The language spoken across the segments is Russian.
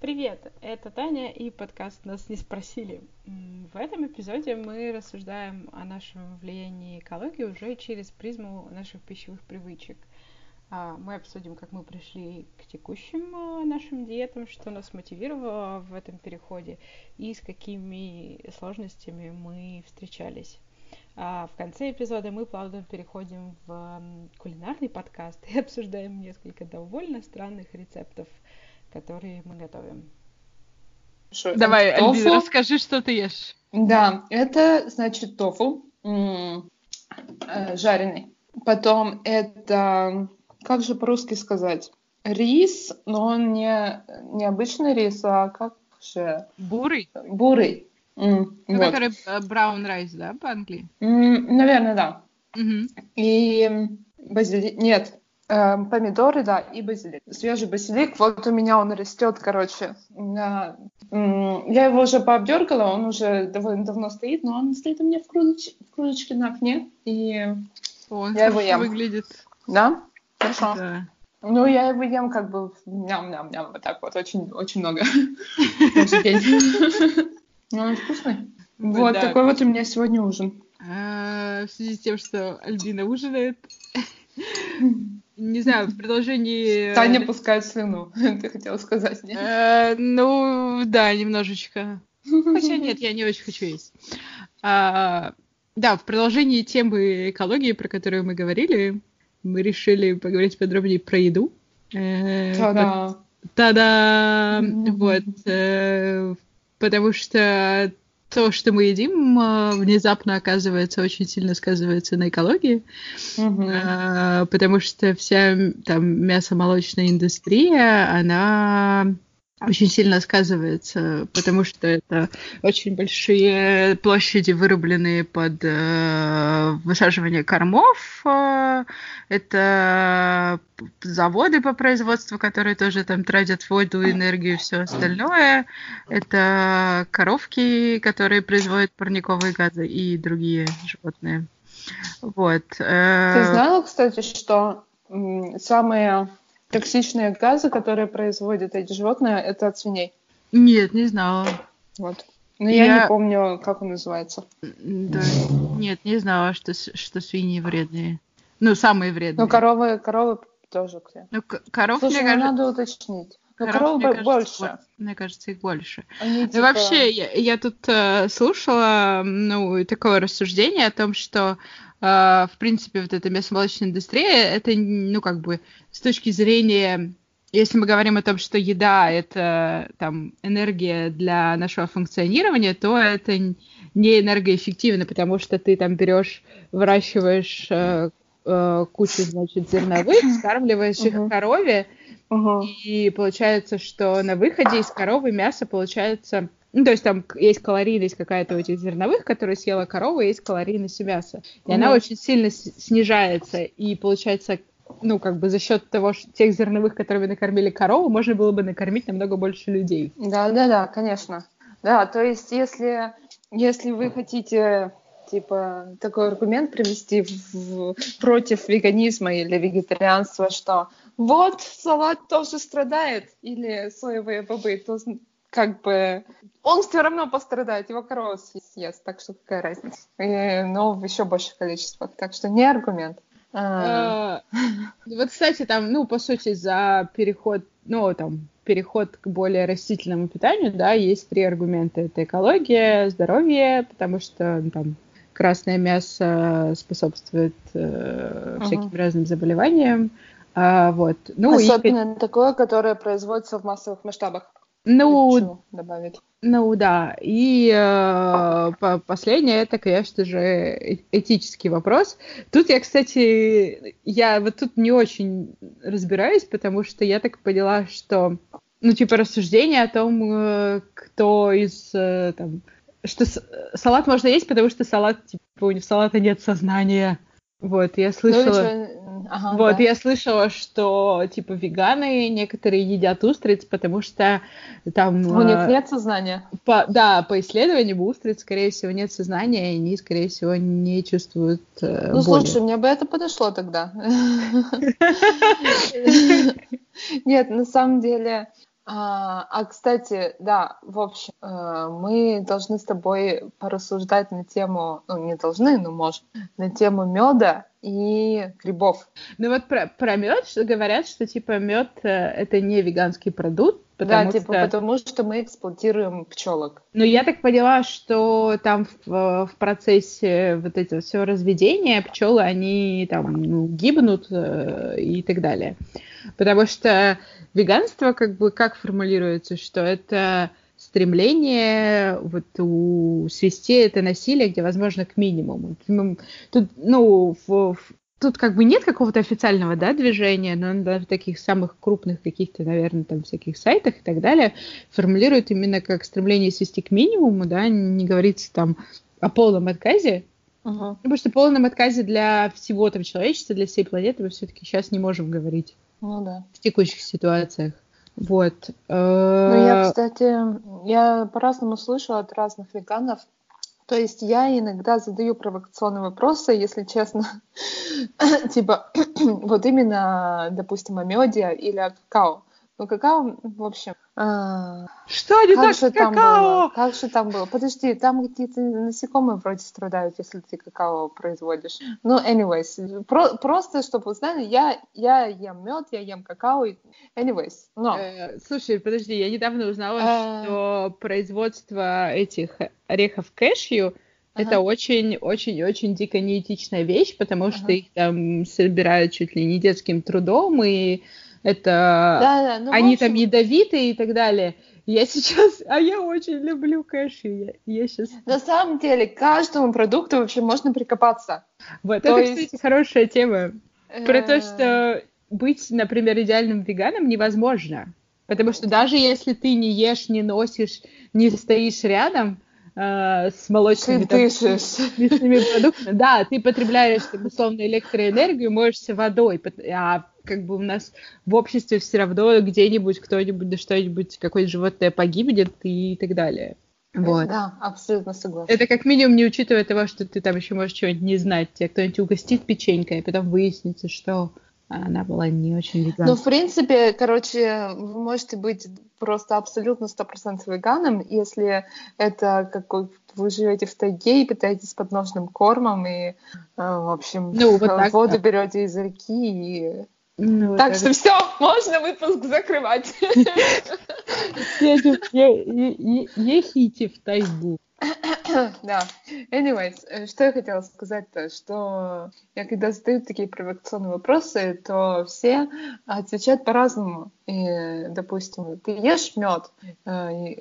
Привет, это Таня и подкаст «Нас не спросили». В этом эпизоде мы рассуждаем о нашем влиянии экологии уже через призму наших пищевых привычек. А, мы обсудим, как мы пришли к текущим а, нашим диетам, что нас мотивировало в этом переходе и с какими сложностями мы встречались. А в конце эпизода мы плавно переходим в кулинарный подкаст и обсуждаем несколько довольно странных рецептов, которые мы готовим. Давай, Альбина, расскажи, что ты ешь. Да, это, значит, тофу э, жареный. Потом это как же по-русски сказать? Рис, но он не, не обычный рис, а как же? Бурый? Бурый. Mm, ну, вот. Который браун райс, да, по-английски? Mm, наверное, да. Mm-hmm. И базилик... Нет, э, помидоры, да, и базилик. Свежий базилик, вот у меня он растет, короче. Я его уже пообдергала, он уже довольно давно стоит, но он стоит у меня в, кружеч... в кружечке на окне, и О, я его ем. выглядит. Да? Хорошо. Да. Ну, я его ем как бы ням-ням-ням, вот так вот, очень, очень много. Ну, он вкусный. Вот, такой вот у меня сегодня ужин. А, в связи с тем, что Альбина ужинает, не знаю, в продолжении... Таня пускает слюну, ты хотела сказать, нет? А, ну, да, немножечко. Хотя нет, я не очень хочу есть. А, да, в продолжении темы экологии, про которую мы говорили, мы решили поговорить подробнее про еду. Э, Та-да! Та-да! Вот. Э, потому что то, что мы едим, э, внезапно оказывается очень сильно сказывается на экологии, mm-hmm. потому что вся там мясомолочная индустрия, она очень сильно сказывается, потому что это очень большие площади, вырубленные под э, высаживание кормов. Э, это заводы по производству, которые тоже там тратят воду, энергию и все остальное. Это коровки, которые производят парниковые газы и другие животные. Вот. Э, Ты знала, кстати, что самые Токсичные газы, которые производят эти животные, это от свиней. Нет, не знала. Вот. Но я, я не помню, как он называется. Да. Нет, не знала, что, что свиньи вредные. Ну, самые вредные. Ну, коровы, коровы тоже. Ну, коров, Слушай, мне ну, кажется... надо уточнить. Но коров, мне больше. Кажется, мне кажется, их больше. Они, типа... вообще, я, я тут э, слушала, ну, такое рассуждение о том, что Uh, в принципе, вот эта мясомолочная индустрия, это, ну, как бы, с точки зрения, если мы говорим о том, что еда — это, там, энергия для нашего функционирования, то это не энергоэффективно, потому что ты там берешь, выращиваешь uh, uh, кучу, значит, зерновых, скармливаешь их корове, и получается, что на выходе из коровы мясо получается ну, то есть там есть калорийность какая-то у этих зерновых, которые съела корова, есть калорийность у мяса. И mm она очень сильно снижается, и получается, ну, как бы за счет того, что тех зерновых, которыми накормили корову, можно было бы накормить намного больше людей. Да, да, да, конечно. Да, то есть если, если вы хотите типа такой аргумент привести в, против веганизма или вегетарианства, что вот салат тоже страдает, или соевые бобы, то как бы он все равно пострадает, его корова съест, так что какая разница. И, но в еще больших количествах, так что не аргумент. А. А, вот, кстати, там, ну, по сути, за переход, ну, там, переход к более растительному питанию, да, есть три аргумента. Это экология, здоровье, потому что, ну, там, красное мясо способствует э, всяким uh-huh. разным заболеваниям. А, вот. Ну, Особенно и... такое, которое производится в массовых масштабах. Ну, добавить. Ну да. И э, последнее это, конечно же, э, этический вопрос. Тут я, кстати, я вот тут не очень разбираюсь, потому что я так поняла, что ну, типа, рассуждение о том, э, кто из э, там, что салат можно есть, потому что салат, типа, у салата нет сознания. Вот, я ну, слышала... Ну, ага, вот, да. я слышала, что, типа, веганы некоторые едят устриц, потому что там... У них э, нет сознания? По, да, по исследованиям у устриц, скорее всего, нет сознания, и они, скорее всего, не чувствуют э, Ну, боли. слушай, мне бы это подошло тогда. Нет, на самом деле, А, а, кстати, да, в общем, э, мы должны с тобой порассуждать на тему, ну, не должны, но можем, на тему меда и грибов. Ну вот про, про мед говорят, что типа мед э, это не веганский продукт, Потому да, типа, потому что мы эксплуатируем пчелок. Ну, я так поняла, что там в, в процессе вот этого всего разведения пчелы, они там ну, гибнут э, и так далее. Потому что веганство, как бы, как формулируется, что это стремление вот у, свести это насилие, где возможно, к минимуму. Тут, ну, в, в, тут как бы нет какого-то официального, да, движения, но на таких самых крупных каких-то, наверное, там всяких сайтах и так далее формулируют именно как стремление свести к минимуму, да, не говорится там о полном отказе, uh-huh. потому что полном отказе для всего там человечества, для всей планеты мы все-таки сейчас не можем говорить. Ну да. В текущих ситуациях. Вот. Ну, я, кстати, я по-разному слышу от разных веганов. То есть я иногда задаю провокационные вопросы, если честно. типа, вот именно, допустим, о меде или о какао. Ну, какао, в общем... А... Что не так с какао? было? Как же там было? Подожди, там какие-то насекомые вроде страдают, если ты какао производишь. Ну, anyways, про просто, чтобы вы знали, я, я ем мед, я ем какао. Anyways, но... Э, слушай, подожди, я недавно узнала, э... что производство этих орехов кэшью это очень-очень-очень дико неэтичная вещь, потому ага. что их там собирают чуть ли не детским трудом, и это да, да, ну, они общем... там ядовитые и так далее. Я сейчас, а я очень люблю кэши. Я, я сейчас... На самом деле, к каждому продукту вообще можно прикопаться. Вот, то это, есть... кстати, хорошая тема. Про то, что э. быть, например, идеальным веганом невозможно. Потому что даже если ты не ешь, не носишь, не стоишь рядом, с молочными ты дышишь. мясными продуктами. Да, ты потребляешь, там, условно, электроэнергию, моешься водой, а как бы у нас в обществе все равно где-нибудь кто-нибудь да что-нибудь, какое-то животное погибнет и так далее. Вот. Да, абсолютно согласна. Это как минимум не учитывая того, что ты там еще можешь чего-нибудь не знать. Тебя кто-нибудь угостит печенькой, и потом выяснится, что она была не очень веганской. Ну, в принципе, короче, вы можете быть просто абсолютно 100% веганом, если это какой вы живете в тайге и питаетесь подножным кормом, и, э, в общем, ну, вот так, воду да. берете из реки и ну, так что все, можно выпуск закрывать. Ехите в тайгу. да. Anyways, э, что я хотела сказать-то, что я когда задаю такие провокационные вопросы, то все отвечают по-разному. И, допустим, ты ешь мед, э,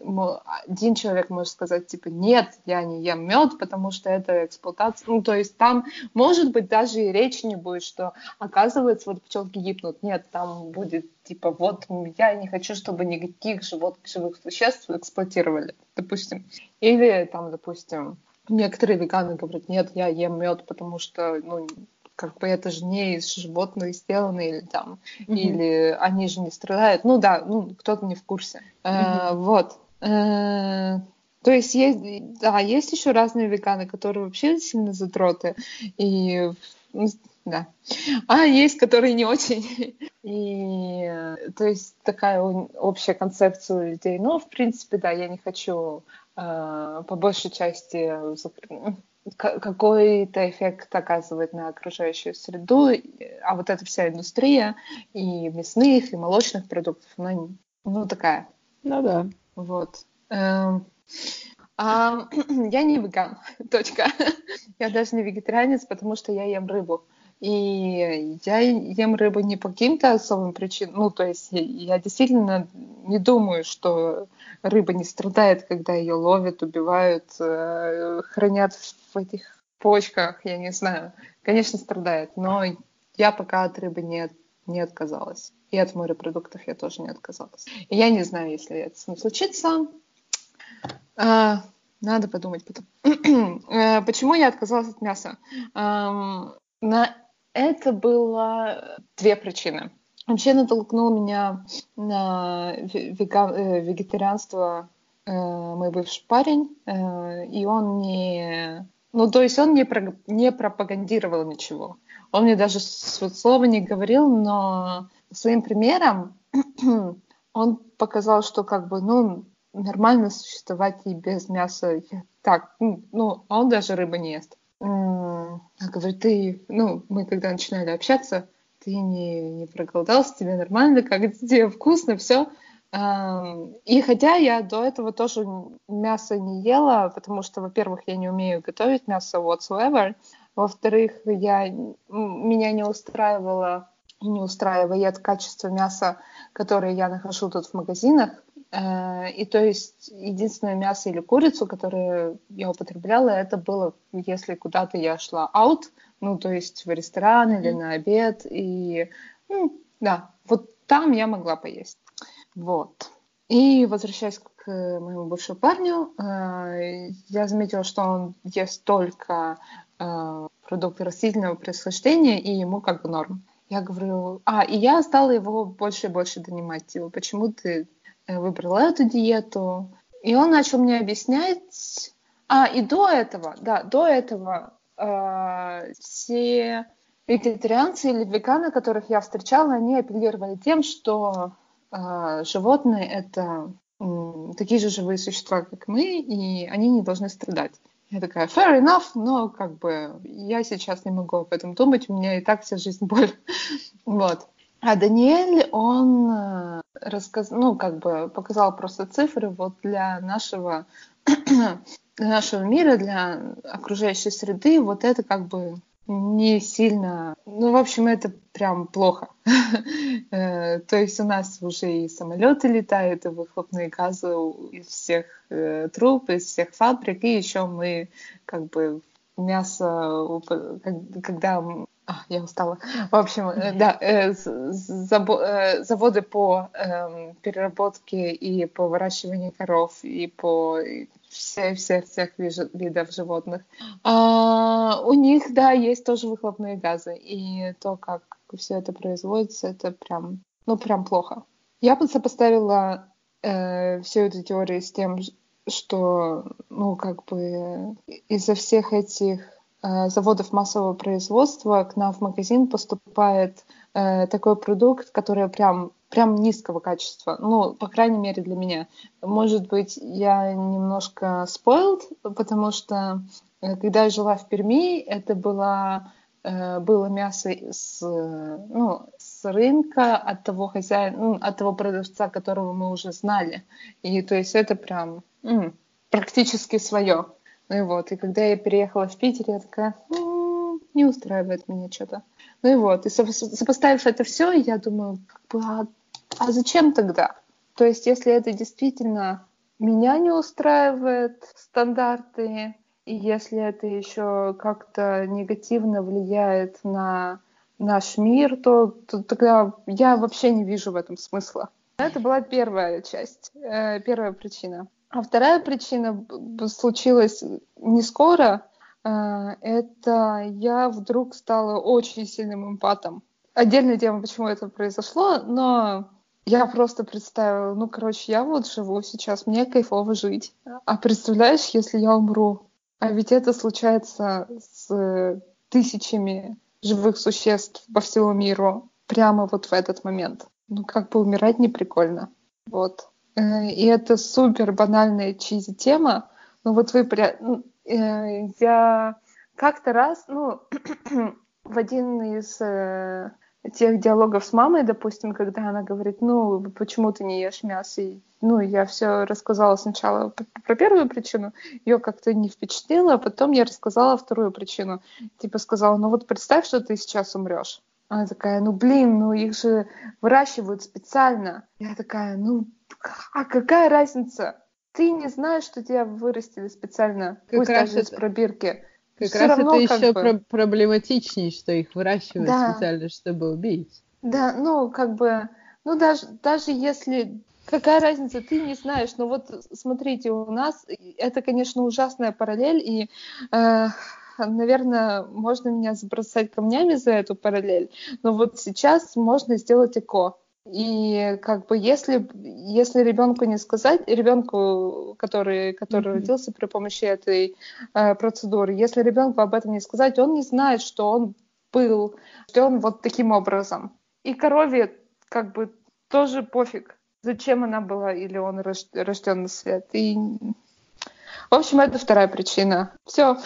один человек может сказать, типа, нет, я не ем мед, потому что это эксплуатация. Ну, то есть там, может быть, даже и речи не будет, что, оказывается, вот пчелки гибнут. Нет, там будет, типа, вот я не хочу, чтобы никаких животных, живых существ эксплуатировали, допустим. Или там, допустим, некоторые веганы говорят, нет, я ем мед, потому что, ну, как бы это же не из животных сделано, или там, mm-hmm. или они же не страдают. Ну да, ну кто-то не в курсе. Mm-hmm. Э, вот. Э, то есть есть, да, есть еще разные веганы, которые вообще сильно затроты. И да. А есть, которые не очень. И то есть такая общая концепция у людей. Ну, в принципе, да, я не хочу э, по большей части какой-то эффект оказывает на окружающую среду, а вот эта вся индустрия и мясных, и молочных продуктов, она ну, такая. Ну да. Вот. Эм, а, я не веган, точка. Я даже не вегетарианец, потому что я ем рыбу. И я ем рыбу не по каким-то особым причинам. Ну, то есть я, действительно не думаю, что рыба не страдает, когда ее ловят, убивают, э, хранят в этих почках, я не знаю. Конечно, страдает, но я пока от рыбы не, не отказалась. И от морепродуктов я тоже не отказалась. И я не знаю, если это с ним случится. А, надо подумать потом. Э, почему я отказалась от мяса? На это было две причины. Вообще натолкнул меня на веган, э, вегетарианство э, мой бывший парень, э, и он не... Ну, то есть он не, про, не пропагандировал ничего. Он мне даже слова не говорил, но своим примером он показал, что как бы, ну, нормально существовать и без мяса. Так, ну, а он даже рыбы не ест. Я говорю, ты, ну, мы когда начинали общаться, ты не, не проголодался, тебе нормально, как тебе вкусно, все. И хотя я до этого тоже мясо не ела, потому что, во-первых, я не умею готовить мясо whatsoever, во-вторых, я, меня не устраивало не устраивает качество мяса, которое я нахожу тут в магазинах. Э, и то есть единственное мясо или курицу, которое я употребляла, это было, если куда-то я шла out, ну, то есть в ресторан или на обед. И, ну, да, вот там я могла поесть. Вот. И возвращаясь к моему бывшему парню, э, я заметила, что он ест только э, продукты растительного происхождения, и ему как бы норм. Я говорю, а, и я стала его больше и больше донимать, типа, почему ты выбрала эту диету? И он начал мне объяснять, а, и до этого, да, до этого э, все вегетарианцы или веганы, которых я встречала, они апеллировали тем, что э, животные это э, такие же живые существа, как мы, и они не должны страдать. Я такая, fair enough, но как бы я сейчас не могу об этом думать, у меня и так вся жизнь боль. вот. А Даниэль, он э, рассказ... ну, как бы показал просто цифры вот для нашего, для нашего мира, для окружающей среды, вот это как бы не сильно... Ну, в общем, это прям плохо. Э, то есть у нас уже и самолеты летают, и выхлопные газы из всех э, труб, из всех фабрик, и еще мы как бы мясо, когда а, я устала. В общем, э, да, э, заводы по эм, переработке и по выращиванию коров и по всех всех всех видов животных. А, у них, да, есть тоже выхлопные газы, и то, как все это производится, это прям, ну, прям плохо. Я бы сопоставила э, всю эту теорию с тем, что, ну, как бы из-за всех этих э, заводов массового производства к нам в магазин поступает э, такой продукт, который прям прям низкого качества. Ну, по крайней мере, для меня. Может быть, я немножко spoiled, потому что э, когда я жила в Перми, это было, э, было мясо с, ну, с рынка от того хозяина, ну, от того продавца, которого мы уже знали. И то есть это прям м, практически свое. Ну и вот, и когда я переехала в Питер, я такая, м-м, не устраивает меня что-то. Ну и вот, и сопоставив это все, я думаю, как бы, а а зачем тогда? То есть, если это действительно меня не устраивает стандарты, и если это еще как-то негативно влияет на наш мир, то, то тогда я вообще не вижу в этом смысла. Это была первая часть, э, первая причина. А вторая причина случилась не скоро. Э, это я вдруг стала очень сильным эмпатом. Отдельная тема, почему это произошло, но я просто представила, ну, короче, я вот живу сейчас, мне кайфово жить. А представляешь, если я умру? А ведь это случается с тысячами живых существ по всему миру прямо вот в этот момент. Ну, как бы умирать не прикольно. Вот. Э, и это супер банальная чизи тема. Ну, вот вы... Ну, э, я как-то раз, ну, в один из э, тех диалогов с мамой, допустим, когда она говорит, ну, почему ты не ешь мясо? И, ну, я все рассказала сначала про первую причину, ее как-то не впечатлило, а потом я рассказала вторую причину. Типа сказала, ну вот представь, что ты сейчас умрешь. Она такая, ну блин, ну их же выращивают специально. Я такая, ну а какая разница? Ты не знаешь, что тебя вырастили специально, как пусть даже это... из пробирки. Как раз равно, это еще бы... про- проблематичнее, что их выращивают да. специально, чтобы убить. Да, ну, как бы, ну, даже, даже если какая разница, ты не знаешь. Но вот смотрите, у нас это, конечно, ужасная параллель, и, э, наверное, можно меня забросать камнями за эту параллель, но вот сейчас можно сделать ЭКО. И как бы если, если ребенку не сказать, ребенку, который, который mm-hmm. родился при помощи этой э, процедуры, если ребенку об этом не сказать, он не знает, что он был, что он вот таким образом. И корове как бы тоже пофиг. зачем она была или он рожден на свет. И в общем, это вторая причина. Все.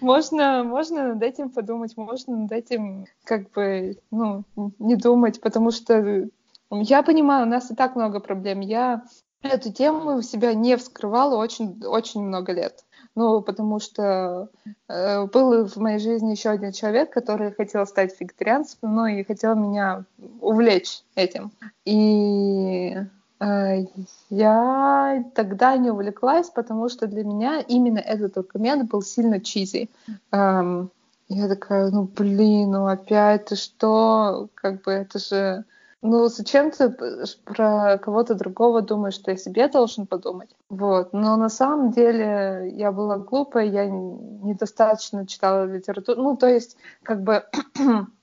можно, можно над этим подумать, можно над этим как бы, ну, не думать, потому что я понимаю, у нас и так много проблем. Я эту тему в себя не вскрывала очень, очень много лет. Ну, потому что э, был в моей жизни еще один человек, который хотел стать вегетарианцем, ну и хотел меня увлечь этим. И я тогда не увлеклась, потому что для меня именно этот документ был сильно чизи. Я такая, ну блин, ну опять ты что? Как бы это же ну, зачем ты про кого-то другого думаешь, что я себе должен подумать? Вот. Но на самом деле я была глупая, я недостаточно читала литературу. Ну, то есть, как бы...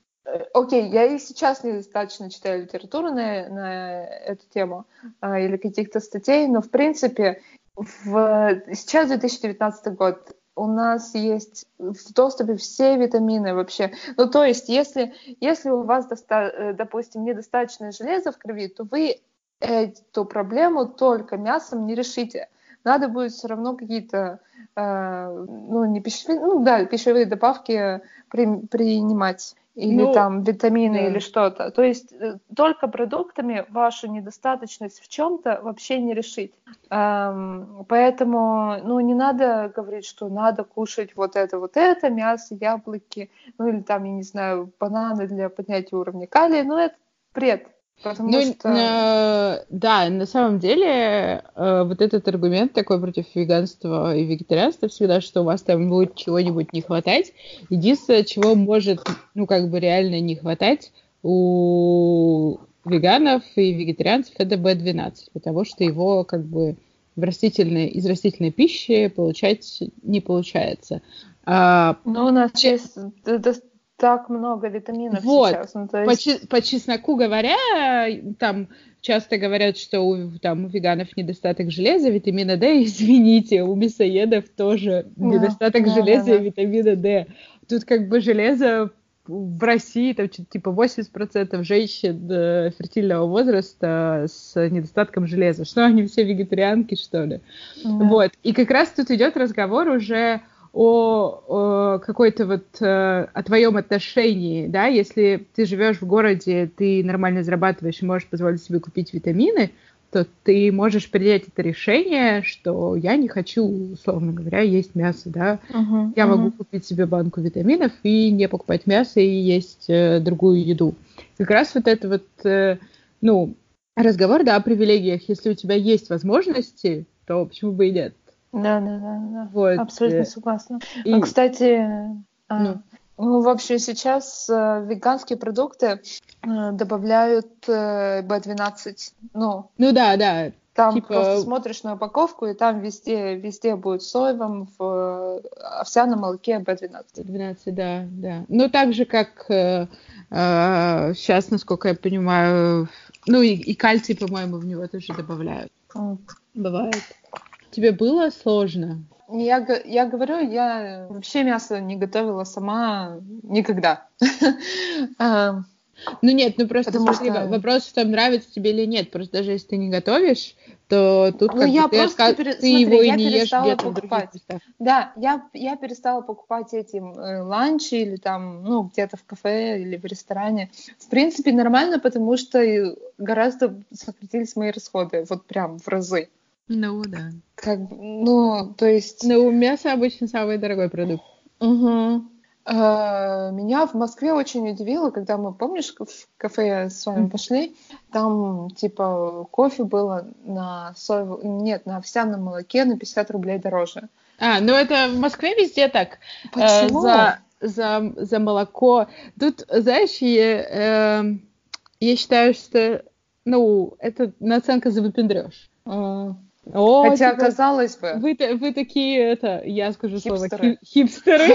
Окей, okay, я и сейчас недостаточно читаю литературу на, на эту тему а, или каких-то статей, но в принципе в, сейчас 2019 год у нас есть в доступе все витамины вообще. Ну, то есть, если, если у вас, доста- э, допустим, недостаточно железа в крови, то вы эту проблему только мясом не решите. Надо будет все равно какие-то, э, ну, не пищевые, ну, да, пищевые добавки при, принимать или ну, там витамины да. или что-то. То есть э, только продуктами вашу недостаточность в чем-то вообще не решить. Эм, поэтому, ну, не надо говорить, что надо кушать вот это, вот это, мясо, яблоки, ну, или там, я не знаю, бананы для поднятия уровня калия. Ну, это бред. Потому ну, что... э, да, на самом деле э, вот этот аргумент такой против веганства и вегетарианства всегда, что у вас там будет чего-нибудь не хватать. Единственное, чего может, ну, как бы реально не хватать у веганов и вегетарианцев, это B12, потому что его как бы в растительной, из растительной пищи получать не получается. А, Но у нас есть так много витаминов вот. сейчас. Ну, то есть... по, по чесноку говоря, там часто говорят, что у, там, у веганов недостаток железа, витамина D. Извините, у мясоедов тоже да, недостаток да, железа да, да. и витамина D. Тут как бы железо в России там типа 80% женщин э, фертильного возраста с недостатком железа. Что они все вегетарианки, что ли? Да. Вот. И как раз тут идет разговор уже о, о какой-то вот э, о твоем отношении, да, если ты живешь в городе, ты нормально зарабатываешь и можешь позволить себе купить витамины, то ты можешь принять это решение, что я не хочу, условно говоря, есть мясо, да, uh-huh, я uh-huh. могу купить себе банку витаминов и не покупать мясо и есть э, другую еду. Как раз вот это вот, э, ну, разговор, да, о привилегиях. Если у тебя есть возможности, то почему бы и нет? Да, да, да, да. Вот. Абсолютно согласна. И... А, кстати, а, ну. ну, в общем, сейчас э, веганские продукты э, добавляют э, B12. Ну, ну да, да. Там типа... просто смотришь на упаковку, и там везде, везде будет соевом, в э, овсяном молоке B12. B12, да, да. Ну, так же, как э, э, сейчас, насколько я понимаю, ну и, и кальций, по-моему, в него тоже добавляют. Mm. Бывает. Тебе было сложно? Я, я говорю, я вообще мясо не готовила сама никогда. Ну нет, ну просто Потому смотри, что... вопрос в том, нравится тебе или нет. Просто даже если ты не готовишь, то тут ну, как я бы ты, отка... пере... ты Смотри, его и не ешь где-то покупать. Да, я, я перестала покупать эти э, ланчи или там, ну, где-то в кафе или в ресторане. В принципе, нормально, потому что гораздо сократились мои расходы, вот прям в разы. Ну, да. Как, ну, то есть... Ну, мясо обычно самый дорогой продукт. Угу. А, меня в Москве очень удивило, когда мы, помнишь, в кафе с вами пошли, там, типа, кофе было на соевом... Нет, на овсяном молоке на 50 рублей дороже. А, ну это в Москве везде так. Э, Почему? За, за, за молоко. Тут, знаешь, я, э, я считаю, что, ну, это наценка за выпендреж. Mm. О, Хотя, типа, казалось бы... Вы, вы такие, это, я скажу хипстеры. слово, хипстеры.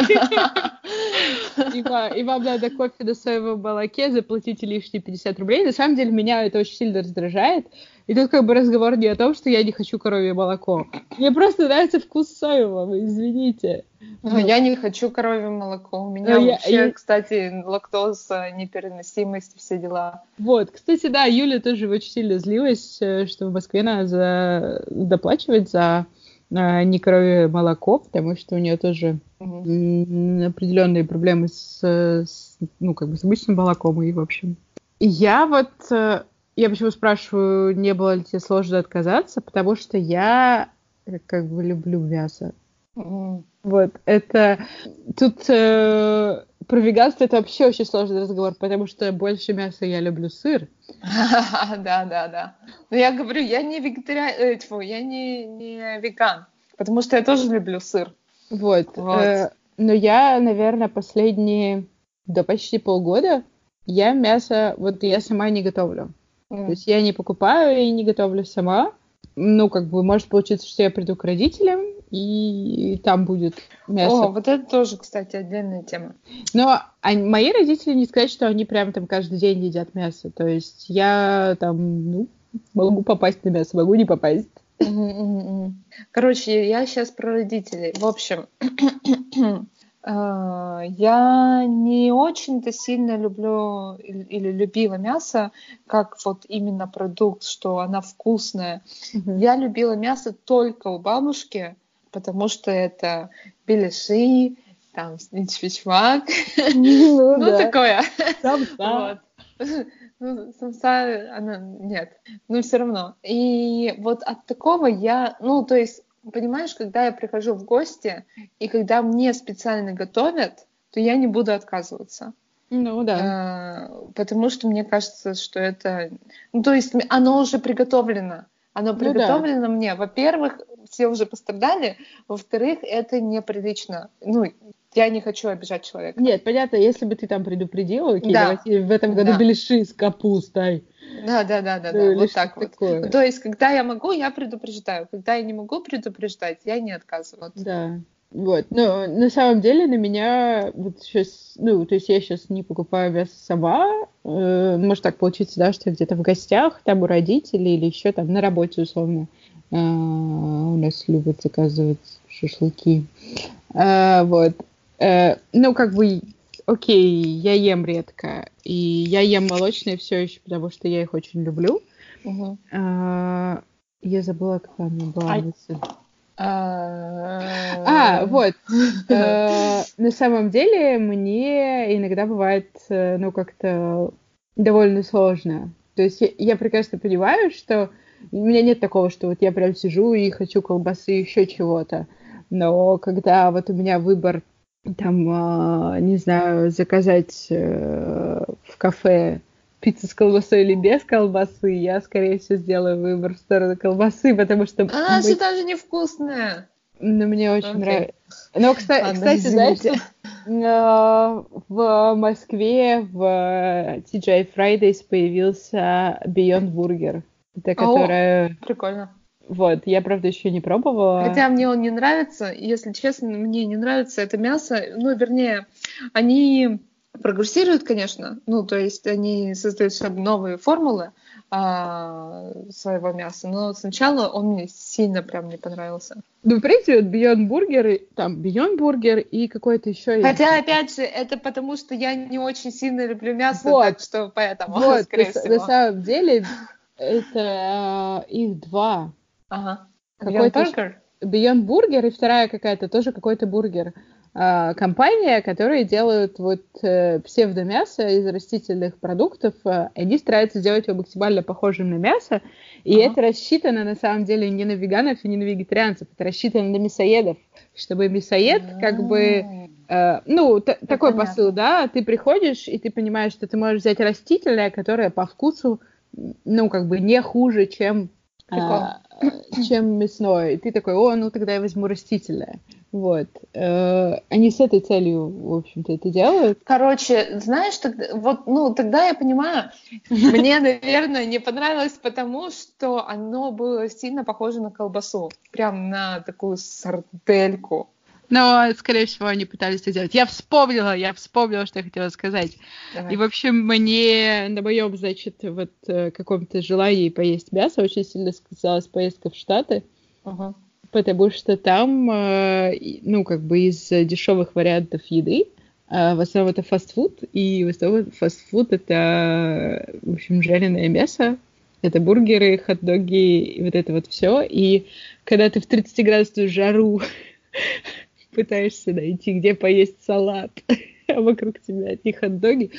И вам надо кофе на своем молоке, заплатите лишние 50 рублей. На самом деле, меня это очень сильно раздражает. И тут как бы разговор не о том, что я не хочу коровье молоко. Мне просто нравится вкус соевого, извините. Но я не хочу коровье молоко. У меня Но вообще, я... кстати, лактоза, непереносимость, все дела. Вот, кстати, да, Юля тоже очень сильно злилась, э, что в Москве надо за... доплачивать за э, не коровье молоко, потому что у нее тоже угу. определенные проблемы с, с, ну, как бы с обычным молоком и, в общем. Я вот э, я почему спрашиваю, не было ли тебе сложно отказаться, потому что я э, как бы люблю мясо. Mm. Вот, это... Тут э, про веганство это вообще очень сложный разговор, потому что больше мяса я люблю сыр. Да, да, да. Но я говорю, я не вегетариан, э, я не, не веган, потому что я тоже люблю сыр. Вот. вот. Э, но я, наверное, последние, да почти полгода я мясо, вот я сама не готовлю. Mm. То есть я не покупаю и не готовлю сама. Ну, как бы, может получиться, что я приду к родителям, и там будет мясо. О, вот это тоже, кстати, отдельная тема. Но они, мои родители не сказать, что они прям там каждый день едят мясо. То есть я там, ну, могу попасть на мясо, могу не попасть. Короче, я сейчас про родителей. В общем, А, я не очень-то сильно люблю или любила мясо, как вот именно продукт, что она вкусная. Mm-hmm. Я любила мясо только у бабушки, потому что это беляши, там сничвичвак, ну, ну такое. Самса. Ну, самса, она, нет, но все равно. И вот от такого я, ну, то есть понимаешь, когда я прихожу в гости, и когда мне специально готовят, то я не буду отказываться. Ну да. А, потому что мне кажется, что это... Ну, то есть оно уже приготовлено. Оно приготовлено ну, да. мне. Во-первых, все уже пострадали. Во-вторых, это неприлично. Ну, я не хочу обижать человека. Нет, понятно, если бы ты там предупредила, окей, да. давайте в этом году да. беляши с капустой. Да, да, да, да, да, вот так вот. Такое. То есть, когда я могу, я предупреждаю. Когда я не могу предупреждать, я не отказываю. Да. Вот, но на самом деле на меня вот сейчас, ну, то есть я сейчас не покупаю мясо сама, э, может так получиться, да, что где-то в гостях, там у родителей или еще там на работе условно э, у нас любят заказывать шашлыки, э, вот, э, ну как бы окей, я ем редко, и я ем молочные все еще, потому что я их очень люблю. Угу. А, я забыла, какая у меня была мысль. А, вот. Э, на самом деле мне иногда бывает, э, ну, как-то довольно сложно. То есть я прекрасно понимаю, что у меня нет такого, что вот я прям сижу и хочу колбасы, еще чего-то. Но когда вот у меня выбор там, а, не знаю, заказать э, в кафе пиццу с колбасой или без колбасы, я, скорее всего, сделаю выбор в сторону колбасы, потому что... Она быть... же даже невкусная. Ну, мне очень okay. нравится. Но, кстати, Ладно, кстати знаешь, э, в Москве в TGI Fridays появился Beyond Burger. Это которая... прикольно. Вот, я, правда, еще не пробовала. Хотя мне он не нравится, если честно, мне не нравится это мясо. Ну, вернее, они прогрессируют, конечно, ну, то есть они создают новые формулы а, своего мяса, но сначала он мне сильно прям не понравился. Ну, в принципе, вот Beyond Burger, там Beyond Burger и какой-то еще Хотя, есть. опять же, это потому, что я не очень сильно люблю мясо, вот. так что поэтому, вот, скорее на, всего. На самом деле, это э, их два. Ага. Beyond Burger? Beyond Burger и вторая какая-то, тоже какой-то бургер. А, компания, которые делают вот э, псевдомясо из растительных продуктов. Э, они стараются сделать его максимально похожим на мясо. И ага. это рассчитано на самом деле не на веганов и не на вегетарианцев. Это рассчитано на мясоедов. Чтобы мясоед как бы... Э, ну, такой понятно. посыл, да? Ты приходишь, и ты понимаешь, что ты можешь взять растительное, которое по вкусу, ну, как бы не хуже, чем а, чем мясное. И ты такой, о, ну тогда я возьму растительное. Вот. Э, они с этой целью, в общем-то, это делают. Короче, знаешь, тогда, вот, ну, тогда я понимаю, мне, наверное, не понравилось потому, что оно было сильно похоже на колбасу. Прям на такую сардельку. Но, скорее всего, они пытались это сделать. Я вспомнила, я вспомнила, что я хотела сказать. Давай. И, в общем, мне на моем, значит, вот э, каком-то желании поесть мясо очень сильно сказалась поездка в Штаты. Uh-huh. Потому что там, э, ну, как бы из дешевых вариантов еды, э, в основном это фастфуд, и в основном фастфуд это, в общем, жареное мясо, это бургеры, хот-доги, и вот это вот все. И когда ты в 30-градусную жару пытаешься найти, где поесть салат, а вокруг тебя одни хот-доги,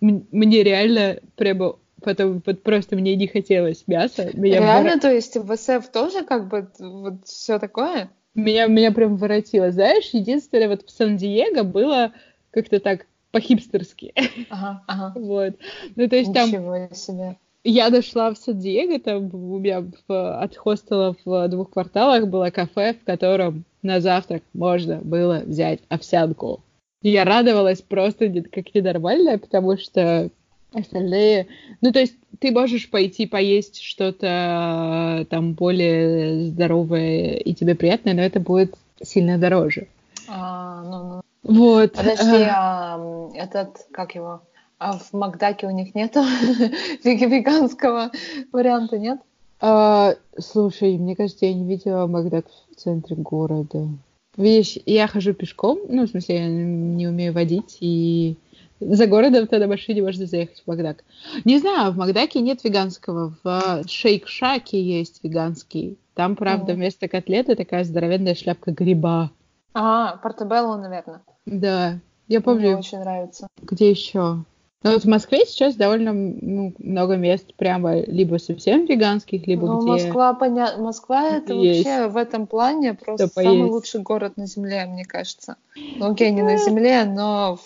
мне реально прямо потом вот просто мне не хотелось мяса. Меня Реально, вор... то есть в СФ тоже как бы вот все такое? Меня, меня прям воротило. Знаешь, единственное, вот в Сан-Диего было как-то так по-хипстерски. Ага, ага. Вот. Ну, то есть Ничего там... себе я дошла в Сан-Диего, там у меня в, от хостела в двух кварталах было кафе, в котором на завтрак можно было взять овсянку. Я радовалась просто как ненормальная, потому что остальные... Ну, то есть ты можешь пойти поесть что-то там более здоровое и тебе приятное, но это будет сильно дороже. А, ну, ну. Вот. Подожди, а, этот, как его? А в Макдаке у них нету веганского варианта, нет? А, слушай, мне кажется, я не видела Макдак в центре города. Видишь, я хожу пешком, ну, в смысле, я не умею водить, и за городом тогда машине можно заехать в Макдак. Не знаю, в Макдаке нет веганского, в Шейк-Шаке есть веганский. Там, правда, mm. вместо котлеты такая здоровенная шляпка гриба. А, портабелло, наверное. Да, я помню. Мне очень нравится. Где еще? Но вот в Москве сейчас довольно ну, много мест прямо либо совсем веганских, либо ну, где... Москва, поня... Москва это есть. вообще в этом плане просто Что самый поесть. лучший город на Земле, мне кажется. Ну, окей, не на Земле, но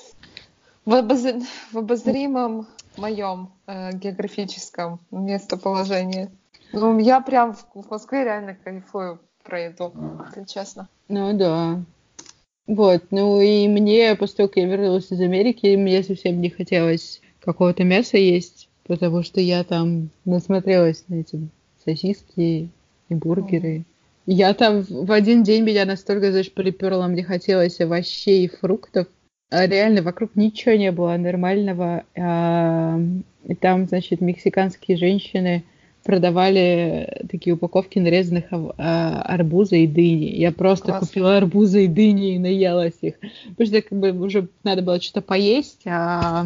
в, обоз... в обозримом моем э, географическом местоположении. Ну, я прям в, в Москве реально кайфую про еду, если честно. Ну да. Вот, ну и мне, после того, как я вернулась из Америки, мне совсем не хотелось какого-то мяса есть, потому что я там насмотрелась на эти сосиски и бургеры. Я там в один день меня настолько, знаешь, приперла, мне хотелось овощей и фруктов. А реально вокруг ничего не было нормального. А, и там, значит, мексиканские женщины продавали такие упаковки нарезанных а, арбуза и дыни. Я просто Классно. купила арбузы и дыни и наелась их. Потому что как бы уже надо было что-то поесть, а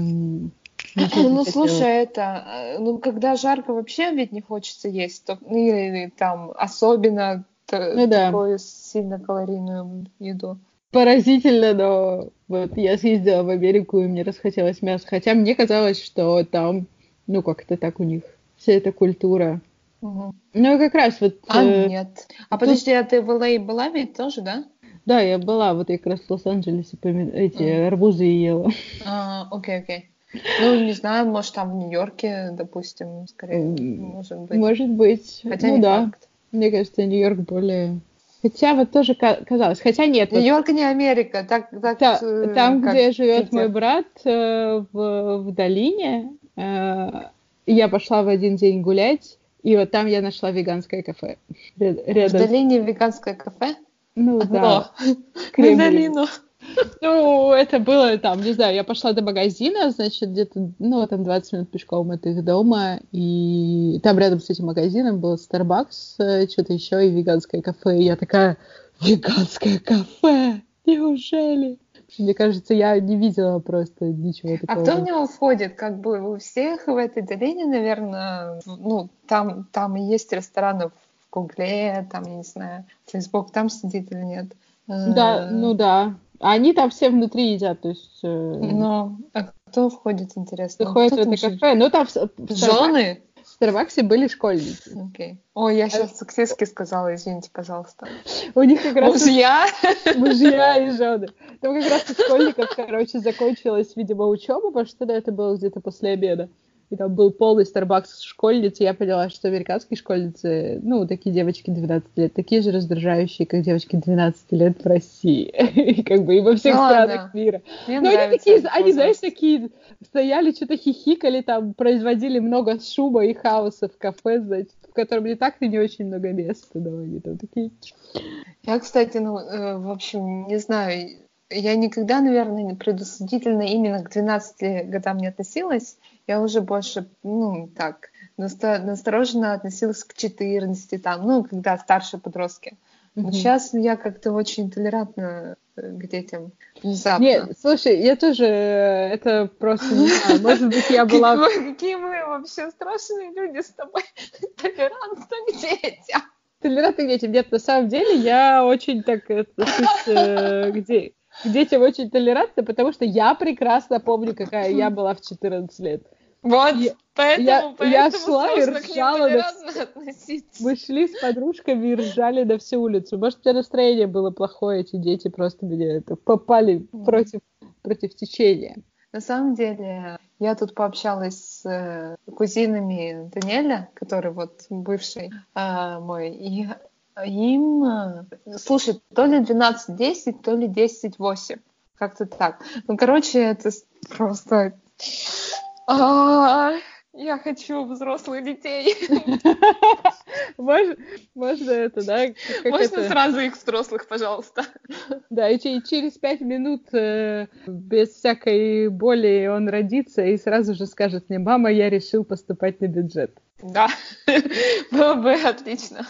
ну, слушай, это, э, ну, когда жарко вообще ведь не хочется есть, то, ну, или, или там особенно ну, да. такую сильно калорийную еду. Поразительно, но вот я съездила в Америку, и мне расхотелось мясо. Хотя мне казалось, что там, ну, как-то так у них вся эта культура. Угу. Ну, как раз вот... А, э, нет. А тут... подожди, а ты в Л.А. была ведь тоже, да? Да, я была, вот я как раз в Лос-Анджелесе эти mm. арбузы ела. А, окей, окей. Ну, не знаю, может, там в Нью-Йорке, допустим, скорее, может быть. Может быть. Хотя ну, не да. факт. Мне кажется, Нью-Йорк более... Хотя вот тоже казалось. Хотя нет. Нью-Йорк вот... не Америка. Так, так, Та, э, там, где живет Питер. мой брат э, в, в долине, э, я пошла в один день гулять, и вот там я нашла веганское кафе. Рядом. В долине веганское кафе? Ну Одно. да. На долину. Ну, это было там, не знаю, я пошла до магазина, значит, где-то, ну, там 20 минут пешком от их дома, и там рядом с этим магазином был Starbucks, э, что-то еще, и веганское кафе, и я такая, веганское кафе, неужели? Мне кажется, я не видела просто ничего такого. А кто в него входит? Как бы у всех в этой долине, наверное, ну, там, там есть рестораны в Гугле, там, я не знаю, Facebook там сидит или нет. Да, э, ну да. Они там все внутри едят, то есть... Э, ну, а кто входит, интересно? Входит в это кафе? Ну, там... Жены? Старбаксе были школьники. Okay. Ой, я сейчас сексистски сказала, извините, пожалуйста. У них как раз... Мужья? Мужья и жены. Там как раз у школьников, короче, закончилась, видимо, учеба, потому что это было где-то после обеда. И там был полный Starbucks школьниц, и я поняла, что американские школьницы, ну, такие девочки 12 лет, такие же раздражающие, как девочки 12 лет в России. И как бы и во всех ну, странах мира. Но они такие, они, знаешь, такие стояли, что-то хихикали, там, производили много шума и хаоса в кафе, значит, в котором не так-то не очень много места, да, они там такие... Я, кстати, ну, э, в общем, не знаю, я никогда, наверное, предусудительно именно к 12 годам не относилась. Я уже больше, ну, так, настороженно относилась к 14, там, ну, когда старшие подростки. Но mm сейчас я как-то очень толерантна э, к детям внезапно. Нет, слушай, я тоже, э, это просто не знаю, может быть, я была... Какие мы вообще страшные люди с тобой, толерантны к детям. Толерантны к детям. Нет, на самом деле я очень так отношусь э, к, к детям очень толерантно, потому что я прекрасно помню, какая я была в 14 лет. Вот, я, поэтому, я, поэтому я шла и ржала на... Мы шли с подружками и ржали на всю улицу. Может, у тебя настроение было плохое, эти дети просто меня это, попали mm. против, против течения. На самом деле, я тут пообщалась с э, кузинами Даниэля, который вот бывший э, мой, и им, э, слушай, то ли 12-10, то ли 10-8. Как-то так. Ну, короче, это просто... А, я хочу взрослых детей. Можно, это, да? Можно сразу их взрослых, пожалуйста. Да, и через пять минут э, без всякой боли он родится и сразу же скажет мне, мама, я решил поступать на бюджет. Да, было бы отлично.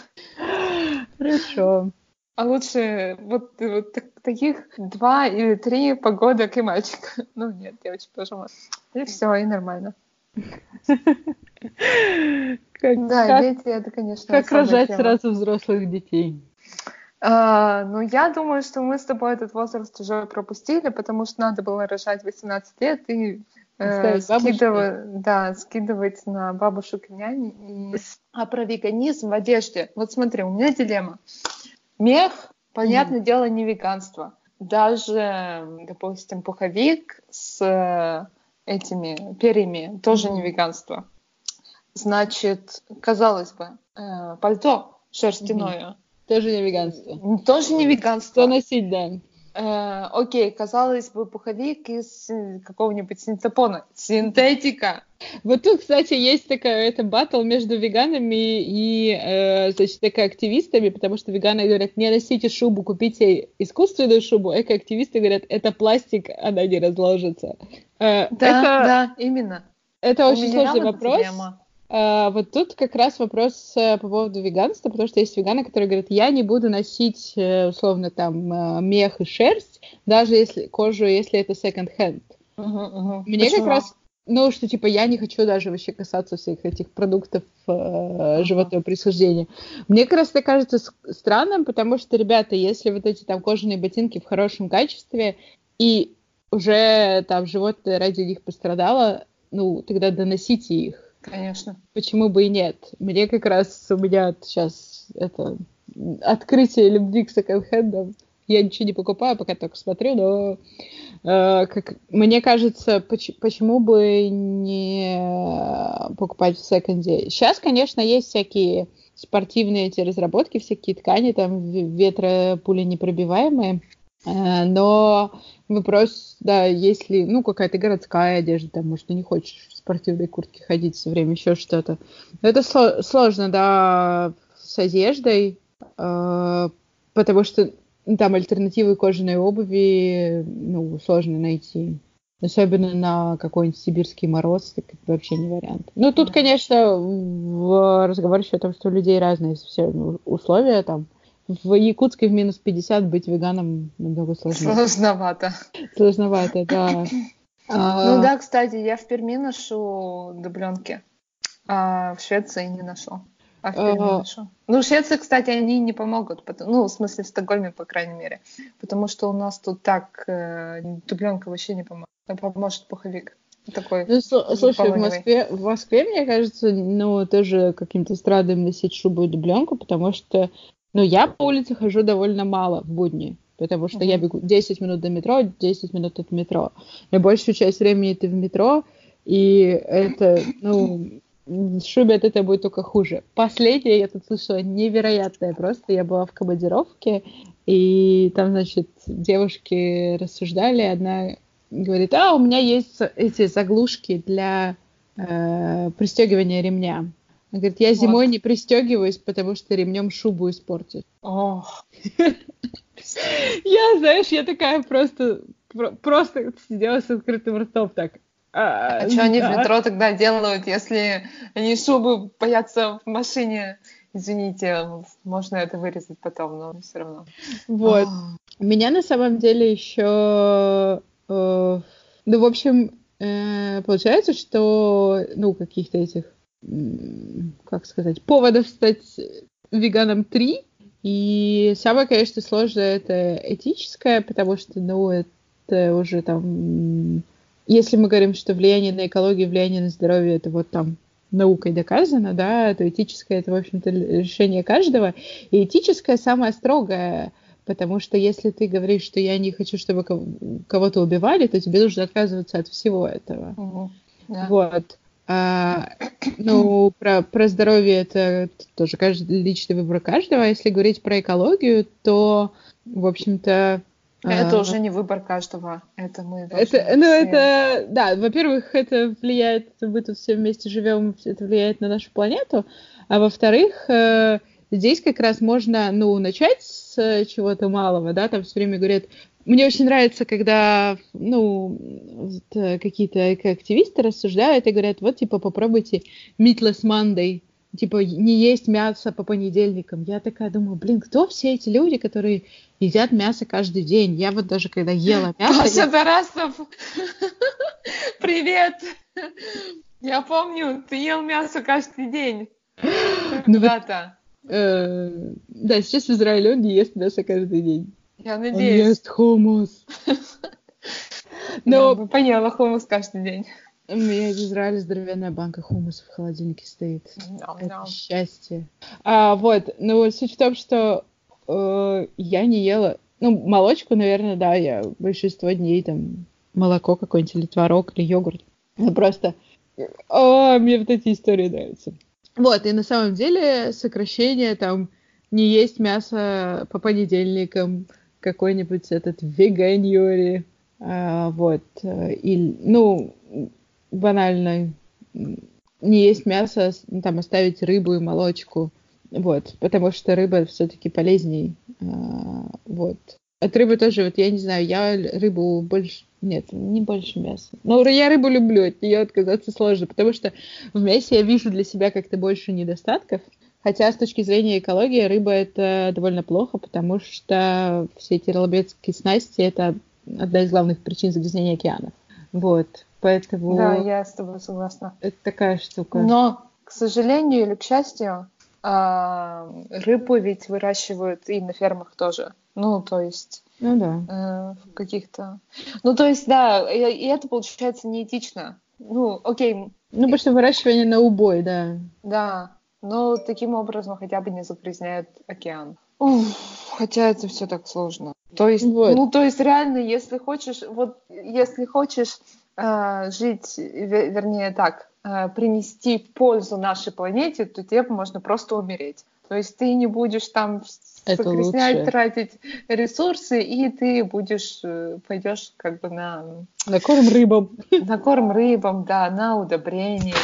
Хорошо. А лучше вот, вот так, таких два или три погодок и мальчик. Ну нет, девочек тоже может. И все, и нормально. Как, да, как, дети это, конечно, Как рожать тема. сразу взрослых детей? А, ну, я думаю, что мы с тобой этот возраст уже пропустили, потому что надо было рожать 18 лет и э, скидывать, да, скидывать на бабушек и няни. И... А про веганизм в одежде. Вот смотри, у меня дилемма. Мех, понятное mm. дело, не веганство. Даже, допустим, пуховик с этими перьями тоже mm. не веганство. Значит, казалось бы, э, пальто шерстяное. Mm. Тоже не веганство. Тоже не веганство. Что носить, да. Э, окей, казалось бы, пуховик из какого-нибудь синтепона. Синтетика. Вот тут, кстати, есть такая это батл между веганами и, э, значит, экоактивистами, потому что веганы говорят, не носите шубу, купите искусственную шубу, экоактивисты говорят, это пластик, она не разложится. Э, да, это, да, именно. Это очень сложный вопрос. Тема. Uh, вот тут как раз вопрос uh, по поводу веганства, потому что есть веганы, которые говорят, я не буду носить, uh, условно, там, э, мех и шерсть, даже если кожу, если это second-hand. Uh-huh, uh-huh. Мне Почему? как раз, ну, что, типа, я не хочу даже вообще касаться всех этих продуктов uh-huh. животного происхождения. Мне как раз это кажется странным, потому что, ребята, если вот эти там кожаные ботинки в хорошем качестве, и уже там животное ради них пострадало, ну, тогда доносите их Конечно. Почему бы и нет? Мне как раз у меня сейчас это открытие любви к секонд-хендам. Я ничего не покупаю, пока только смотрю, но э, как, мне кажется, поч- почему бы не покупать в секонде? Сейчас, конечно, есть всякие спортивные эти разработки, всякие ткани, там ветра пули непробиваемые. Э, но вопрос, да, если, ну, какая-то городская одежда, там, может, ты не хочешь в спортивной куртке ходить все время, еще что-то. Но это сложно, да, с одеждой, э, потому что там альтернативы кожаной обуви, ну, сложно найти. Особенно на какой-нибудь сибирский мороз, так это вообще не вариант. Ну, тут, конечно, в разговоре еще о том, что у людей разные все условия, там, в Якутске в минус 50 быть веганом намного сложнее. Сложновато. Сложновато, да. Ну да, кстати, я в Перми ношу дубленки, а в Швеции не ношу. А в Перми а... ношу. Ну, в Швеции, кстати, они не помогут. Ну, в смысле, в Стокгольме, по крайней мере. Потому что у нас тут так э, дубленка вообще не поможет. Поможет пуховик такой. Ну, слушай, в Москве, в Москве, мне кажется, ну, тоже каким-то страдом носить шубу и дубленку, потому что но я по улице хожу довольно мало в будни, потому что mm-hmm. я бегу 10 минут до метро, 10 минут от метро. И большую часть времени ты в метро, И это, ну, Шубе от этого будет только хуже. Последнее я тут слышала невероятное просто. Я была в командировке, и там, значит, девушки рассуждали. Одна говорит, а, у меня есть эти заглушки для э, пристегивания ремня. Она говорит, я зимой вот. не пристегиваюсь, потому что ремнем шубу испортит. Ох. Я, знаешь, я такая просто, просто сидела с открытым ртом так. А, а что они в метро тогда делают, если они шубы боятся в машине? Извините, можно это вырезать потом, но все равно. Вот. Меня на самом деле еще... Э, ну, в общем, э, получается, что, ну, каких-то этих, как сказать, поводов стать веганом три. И самое, конечно, сложное это этическое, потому что, ну, это уже там если мы говорим, что влияние на экологию, влияние на здоровье это вот там наукой доказано, да, то этическое это, в общем-то, решение каждого. И этическое самое строгое, потому что если ты говоришь, что я не хочу, чтобы кого-то убивали, то тебе нужно отказываться от всего этого. Угу. Да. Вот. А, ну, про, про здоровье это тоже каждый, личный выбор каждого. А если говорить про экологию, то, в общем-то, это а, уже не выбор каждого, это мы Это, ну, это, да, во-первых, это влияет, мы тут все вместе живем, это влияет на нашу планету, а во-вторых, э, здесь как раз можно, ну, начать с чего-то малого, да, там все время говорят, мне очень нравится, когда, ну, э, какие-то активисты рассуждают и говорят, вот, типа, попробуйте Meatless Monday, типа, не есть мясо по понедельникам. Я такая думаю, блин, кто все эти люди, которые едят мясо каждый день? Я вот даже когда ела мясо... Паша я... Тарасов! Привет! Я помню, ты ел мясо каждый день. Ну. Э, да, сейчас в Израиле он не ест мясо каждый день. Я надеюсь. Он ест хумус. Бы поела хумус каждый день. У меня в Израиле здоровенная банка хумуса в холодильнике стоит. No, Это no. счастье. А, вот, ну суть в том, что э, я не ела... Ну, молочку, наверное, да, я большинство дней там молоко какое-нибудь или творог, или йогурт. Ну, просто... О, мне вот эти истории нравятся. Вот, и на самом деле сокращение там не есть мясо по понедельникам, какой-нибудь этот веганьори, а, вот, э, и, ну, банально не есть мясо, там оставить рыбу и молочку, вот, потому что рыба все-таки полезней, а, вот. От рыбы тоже, вот я не знаю, я рыбу больше, нет, не больше мяса. Но я рыбу люблю, от нее отказаться сложно, потому что в мясе я вижу для себя как-то больше недостатков. Хотя с точки зрения экологии рыба это довольно плохо, потому что все эти рыболовецкие снасти это одна из главных причин загрязнения океанов. Вот. Поэтому... Да, я с тобой согласна. Это такая штука. Но, к сожалению или к счастью, а, рыбу ведь выращивают и на фермах тоже. Ну, то есть... Ну да. Э, в каких-то... Ну, то есть, да, и, и это получается неэтично. Ну, окей. Ну, потому что выращивание на убой, да. Да, но таким образом хотя бы не загрязняют океан. Уф, хотя это все так сложно. То есть, вот. ну, то есть реально, если хочешь, вот, если хочешь э, жить, вернее так, э, принести пользу нашей планете, то тебе можно просто умереть. То есть ты не будешь там загрязнять, тратить ресурсы, и ты будешь, э, пойдешь как бы на... На корм рыбам. На корм рыбам, да, на удобрение.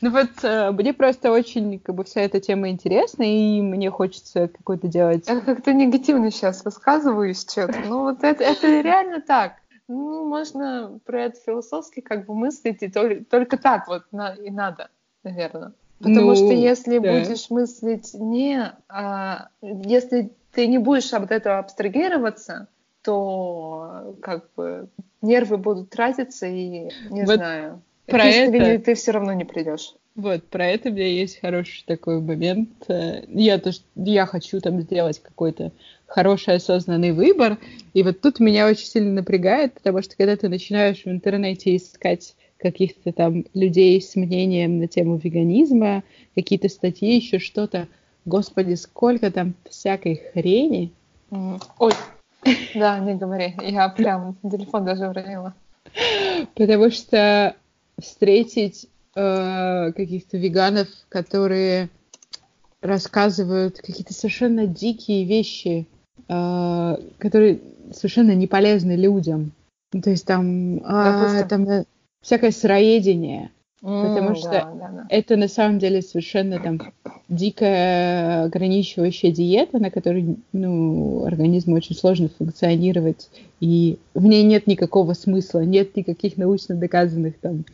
Ну вот э, мне просто очень как бы вся эта тема интересна, и мне хочется какой-то делать... Я как-то негативно сейчас высказываюсь что-то. Ну вот это, это реально так. Ну, можно про это философски как бы мыслить, и только, только так вот на, и надо, наверное. Потому ну, что если да. будешь мыслить не... А, если ты не будешь об этого абстрагироваться, то как бы нервы будут тратиться, и не вот знаю. Про это... Ты, все равно не придешь. Вот, про это у меня есть хороший такой момент. Я, то, я хочу там сделать какой-то хороший осознанный выбор. И вот тут меня очень сильно напрягает, потому что когда ты начинаешь в интернете искать каких-то там людей с мнением на тему веганизма, какие-то статьи, еще что-то, господи, сколько там всякой хрени. Ой, да, не говори, я прям телефон даже уронила. Потому что встретить э, каких-то веганов, которые рассказывают какие-то совершенно дикие вещи, э, которые совершенно не полезны людям. То есть там, а, там э, всякое сыроедение. Mm, потому что да, да, да. это на самом деле совершенно там дикая ограничивающая диета, на которой ну, организму очень сложно функционировать, и в ней нет никакого смысла, нет никаких научно доказанных там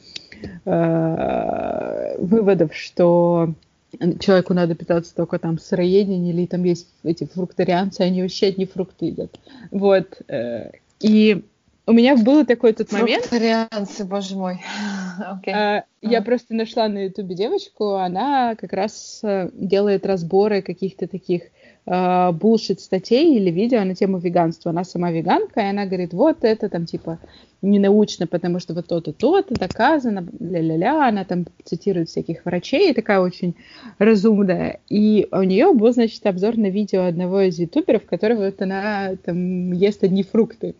э, выводов, что человеку надо питаться только там сыроедением, или там есть эти фрукторианцы, они вообще одни фрукты едят. Вот. Э, и у меня был такой тот момент. Фрукторианцы, боже мой. Okay. А, я просто нашла на ютубе девочку, она как раз э, делает разборы каких-то таких э, булшит статей или видео на тему веганства. Она сама веганка, и она говорит, вот это там типа не научно, потому что вот то-то, то-то доказано, ля-ля-ля, она там цитирует всяких врачей, такая очень разумная. И у нее был, значит, обзор на видео одного из ютуберов, который вот она там ест одни фрукты.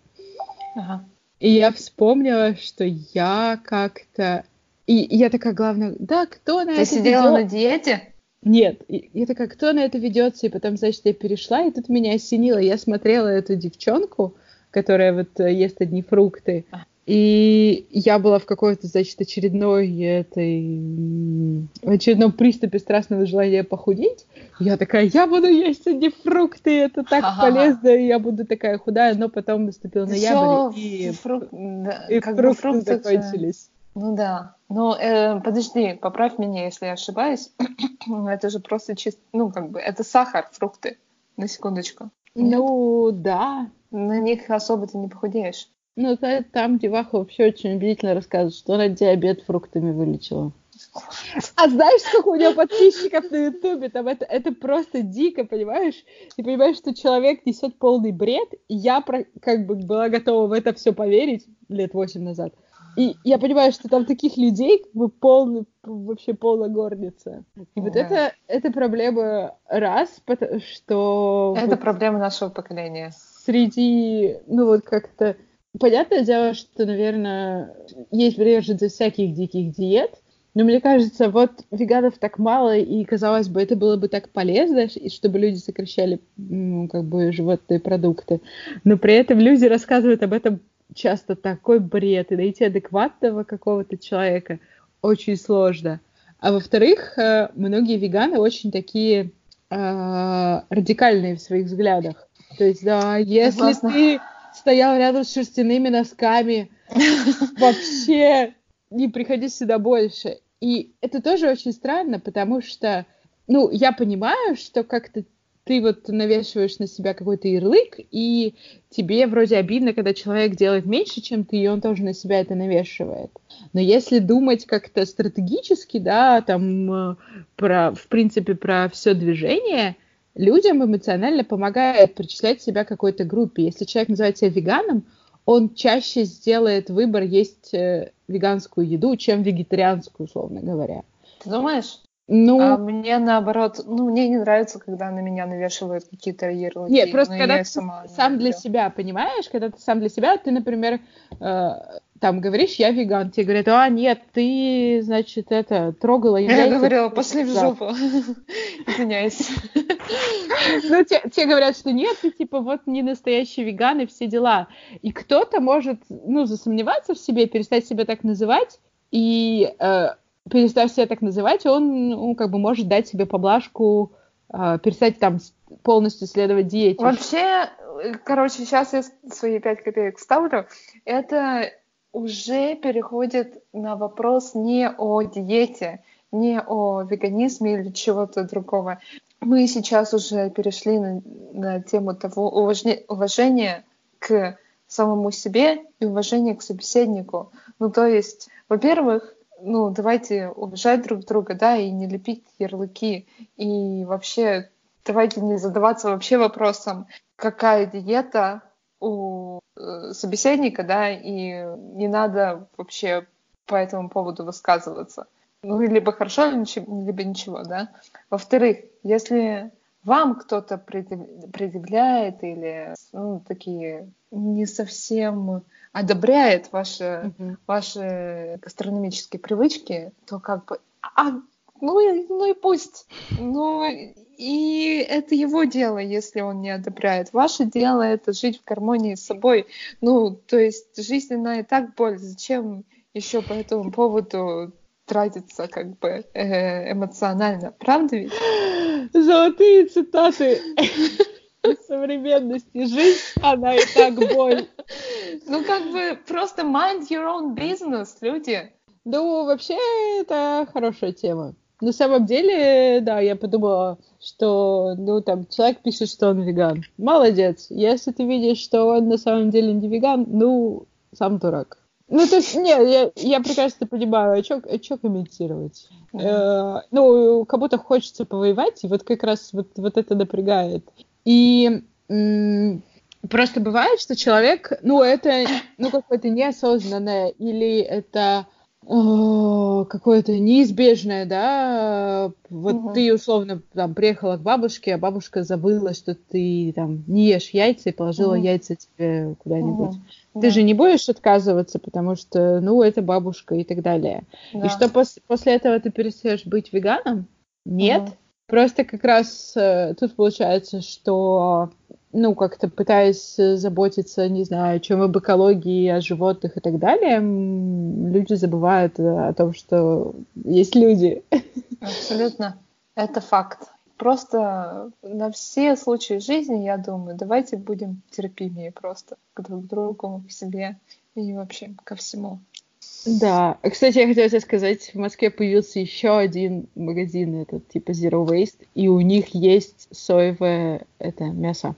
Ага. И я вспомнила, что я как-то... И я такая, главное, да, кто на Ты это сидела ведет? на диете? Нет, я такая, кто на это ведется? И потом, значит, я перешла, и тут меня осенило. Я смотрела эту девчонку, которая вот э, ест одни фрукты. И я была в какой-то, значит, очередной этой... очередном приступе страстного желания похудеть. Я такая, я буду есть одни фрукты, это так полезно, и я буду такая худая, но потом наступил ноябрь, и, фрук... и как фрукты, фрукты закончились. Ну да. Но э, подожди, поправь меня, если я ошибаюсь. это же просто чисто, ну как бы, это сахар, фрукты. На секундочку. Ну да. На них особо ты не похудеешь. Ну, там деваха вообще очень убедительно рассказывает, что она диабет фруктами вылечила. А знаешь, сколько у нее подписчиков на Ютубе? Там это, это просто дико, понимаешь? Ты понимаешь, что человек несет полный бред, и я про, как бы была готова в это все поверить лет восемь назад. И я понимаю, что там таких людей как бы полный, вообще полная горница. И вот это, это проблема раз, потому что... Это вот проблема нашего поколения. Среди, ну вот как-то Понятное дело, что, наверное, есть приверженцы всяких диких диет, но мне кажется, вот веганов так мало, и, казалось бы, это было бы так полезно, и чтобы люди сокращали, ну, как бы, животные продукты. Но при этом люди рассказывают об этом часто такой бред, и найти адекватного какого-то человека очень сложно. А во-вторых, э, многие веганы очень такие э, радикальные в своих взглядах. То есть, да, если Согласна. ты стоял рядом с шерстяными носками. Вообще не приходи сюда больше. И это тоже очень странно, потому что, ну, я понимаю, что как-то ты вот навешиваешь на себя какой-то ярлык, и тебе вроде обидно, когда человек делает меньше, чем ты, и он тоже на себя это навешивает. Но если думать как-то стратегически, да, там, э, про, в принципе, про все движение, людям эмоционально помогает причислять себя к какой-то группе. Если человек называет себя веганом, он чаще сделает выбор есть э, веганскую еду, чем вегетарианскую, условно говоря. Ты думаешь? Ну, а мне наоборот, ну, мне не нравится, когда на меня навешивают какие-то ярлыки. Нет, просто когда ты сама сам для себя, понимаешь, когда ты сам для себя, ты, например, э, там говоришь, я веган, тебе говорят, а, нет, ты, значит, это, трогала яйца. Я говорила, пошли в жопу. Извиняюсь. Ну, те говорят, что нет, ты, типа, вот не настоящий веган и все дела. И кто-то может, ну, засомневаться в себе, перестать себя так называть, и э, перестав себя так называть, он, ну, как бы может дать себе поблажку, э, перестать там полностью следовать диете. Вообще, короче, сейчас я свои пять копеек вставлю. Это уже переходит на вопрос не о диете, не о веганизме или чего-то другого. Мы сейчас уже перешли на, на тему того уважения, уважения к самому себе и уважения к собеседнику. Ну, то есть, во-первых, ну, давайте уважать друг друга, да, и не лепить ярлыки. И вообще, давайте не задаваться вообще вопросом, какая диета у э, собеседника, да, и не надо вообще по этому поводу высказываться. Ну, либо хорошо, либо ничего, да. Во-вторых, если вам кто-то предъявляет или ну, такие не совсем одобряет ваши, mm-hmm. ваши гастрономические привычки, то как бы, а, ну, и, ну и пусть. Ну, и это его дело, если он не одобряет. Ваше дело это жить в гармонии с собой. Ну, то есть жизнь, она и так боль. Зачем еще по этому поводу тратиться как бы э, эмоционально? Правда ведь? Золотые цитаты современности. Жизнь, она и так боль. Ну, как бы просто mind your own business, люди. Ну, вообще, это хорошая тема. На самом деле, да, я подумала, что, ну, там, человек пишет, что он веган. Молодец. Если ты видишь, что он на самом деле не веган, ну, сам дурак. Ну, то есть, не, я, я прекрасно понимаю, а что комментировать? Mm. Э, ну, кому-то хочется повоевать, и вот как раз вот, вот это напрягает. И м- просто бывает, что человек, ну, это, ну, какое-то неосознанное, или это какое-то неизбежное, да, вот угу. ты условно там приехала к бабушке, а бабушка забыла, что ты там не ешь яйца и положила угу. яйца тебе куда-нибудь. Угу. Ты да. же не будешь отказываться, потому что, ну, это бабушка и так далее. Да. И что пос- после этого ты перестаешь быть веганом? Нет. Угу. Просто как раз э, тут получается, что ну, как-то пытаясь э, заботиться, не знаю, чем об экологии, о животных и так далее, люди забывают э, о том, что есть люди. Абсолютно. Это факт. Просто на все случаи жизни, я думаю, давайте будем терпимее просто к друг другу, к себе и вообще ко всему. Да. Кстати, я хотела тебе сказать, в Москве появился еще один магазин, этот типа Zero Waste, и у них есть соевое это мясо.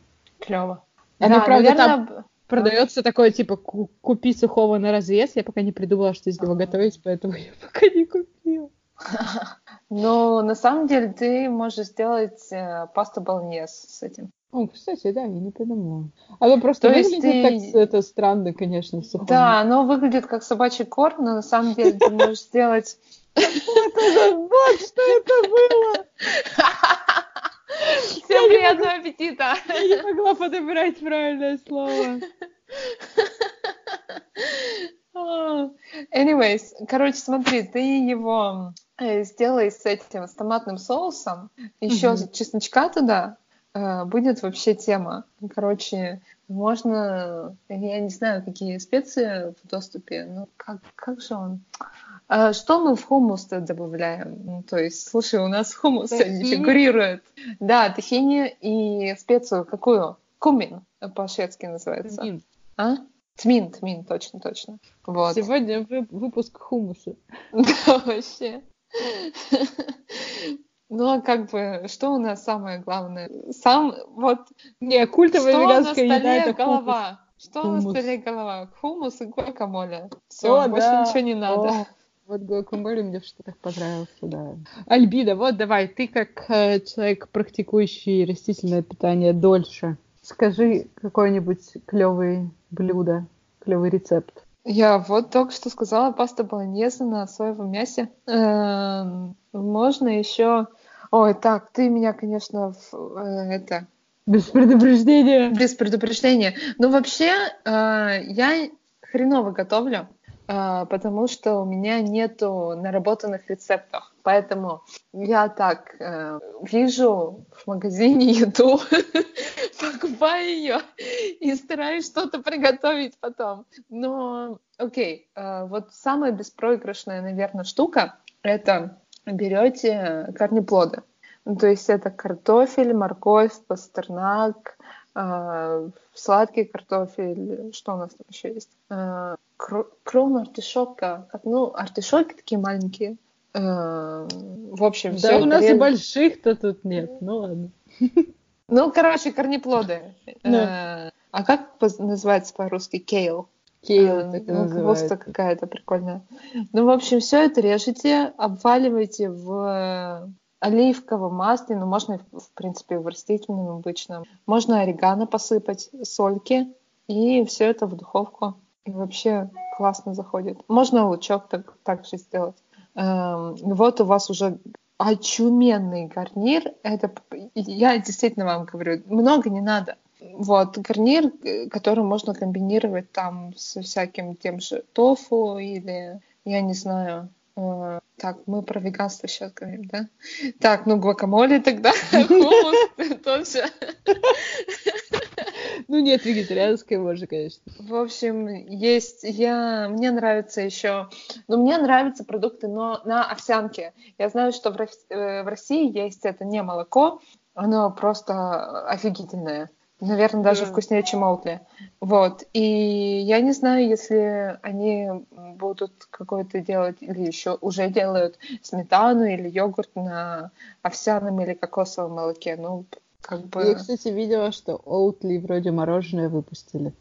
Клево. Оно, да, правда, наверное... там продается такое, типа, купи сухого на развес. Я пока не придумала, что из него готовить, поэтому я пока не купила. Но на самом деле ты можешь сделать э, пасту болнез с этим. О, кстати, да, я не придумала. Оно просто То выглядит ты... так это странно, конечно, сухом. Да, оно выглядит как собачий корм, но на самом деле ты можешь сделать... Вот что это было! Всем приятного аппетита! Я не могла подобрать правильное слово. Anyways, короче, смотри, ты его э, сделай с этим, с томатным соусом, еще mm-hmm. чесночка туда, э, будет вообще тема. Короче, можно, я не знаю, какие специи в доступе, ну как, как же он? А что мы в хумус-то добавляем? Ну, то есть, слушай, у нас хумус не фигурирует. Да, тахини и специю какую? Кумин по-шведски называется. Тмин. А? Тмин, тмин, точно, точно. Вот. Сегодня выпуск хумуса. Да, вообще. Ну, а как бы, что у нас самое главное? Сам, вот... Не, культовая веганская еда — это голова. Что хумус. у нас столе голова? Хумус и гуакамоле. Все, больше да. ничего не надо. О. Вот гуакамоле мне в Штатах понравился, да. Альбида, вот давай, ты как э, человек, практикующий растительное питание дольше, скажи какое-нибудь клевое блюдо, клевый рецепт. Я вот только что сказала паста болоньезе на соевом мясе. Эм, можно еще... Ой, так, ты меня, конечно, в, э, это... Без предупреждения. Без предупреждения. Ну, вообще, э, я хреново готовлю. А, потому что у меня нету наработанных рецептов. Поэтому я так э, вижу в магазине еду, покупаю ее и стараюсь что-то приготовить потом. Но, окей, э, вот самая беспроигрышная, наверное, штука — это берете корнеплоды. То есть это картофель, морковь, пастернак, сладкий картофель, что у нас там еще есть? Э, крон артишока, ну, артишоки такие маленькие. Э, в общем, да все. у нас и больших-то тут нет, ну ладно. Ну, короче, корнеплоды. Э, а как называется по-русски? Кейл. Кейл, так ну, Хвоста какая-то прикольная. Ну, в общем, все это режете, обваливаете в оливковом масле, ну, можно, в принципе, в растительном обычном. Можно орегано посыпать, сольки, и все это в духовку. И вообще классно заходит. Можно лучок так, так же сделать. Эм, вот у вас уже очуменный гарнир. Это я действительно вам говорю, много не надо. Вот, гарнир, который можно комбинировать там со всяким тем же тофу или, я не знаю, э, так, мы про веганство сейчас говорим, да? Так, ну гвакамоле тогда, хумус тоже. Ну нет, вегетарианское можно, конечно. В общем, есть, я, мне нравится еще, ну мне нравятся продукты, но на овсянке. Я знаю, что в, э, в России есть это не молоко, оно просто офигительное. Наверное, даже mm. вкуснее, чем Outли. Вот. И я не знаю, если они будут какой-то делать или еще уже делают сметану или йогурт на овсяном или кокосовом молоке. Ну, как бы... Я, кстати, видела, что Oatly вроде мороженое выпустили.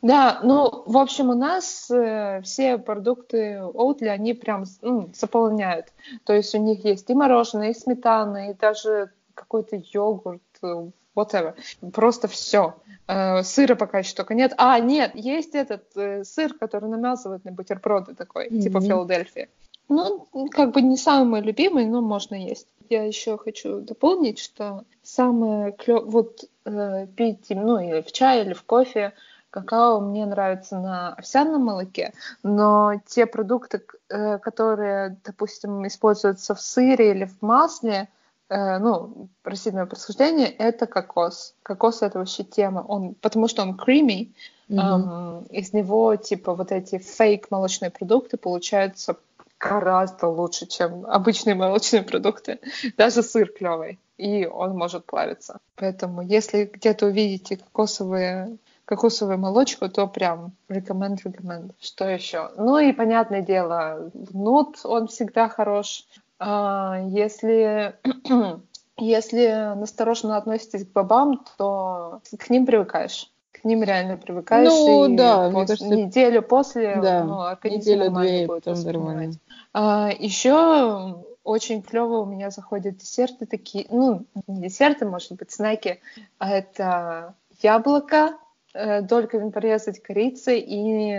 Да, ну, в общем, у нас э, все продукты Oatly, они прям ну, заполняют. То есть у них есть и мороженое, и сметана, и даже какой-то йогурт, э, whatever. Просто все. Э, сыра пока еще только нет. А, нет, есть этот э, сыр, который намазывают на бутерброды такой, mm-hmm. типа Филадельфия. Ну, как бы не самый любимый, но можно есть. Я еще хочу дополнить, что самое клевое, вот э, пить, ну, или в чай, или в кофе, какао мне нравится на овсяном молоке, но те продукты, э, которые, допустим, используются в сыре или в масле, э, ну, растительного происхождения, это кокос. Кокос это вообще тема, он, потому что он creamy, mm-hmm. эм, из него типа вот эти фейк молочные продукты получаются гораздо лучше, чем обычные молочные продукты. Даже сыр клевый, и он может плавиться. Поэтому, если где-то увидите кокосовые кокосовую молочку, то прям рекоменд, рекоменд. Что еще? Ну и понятное дело, нут, он всегда хорош. А, если если настороженно относитесь к бобам, то к ним привыкаешь. К ним реально привыкаешь. Ну, и да, пос... кажется, неделю после да, ну, организм нормально будет потом нормально. А, еще очень клево у меня заходят десерты такие, ну, не десерты, может быть, снеки. А это яблоко, э, дольками порезать корицей и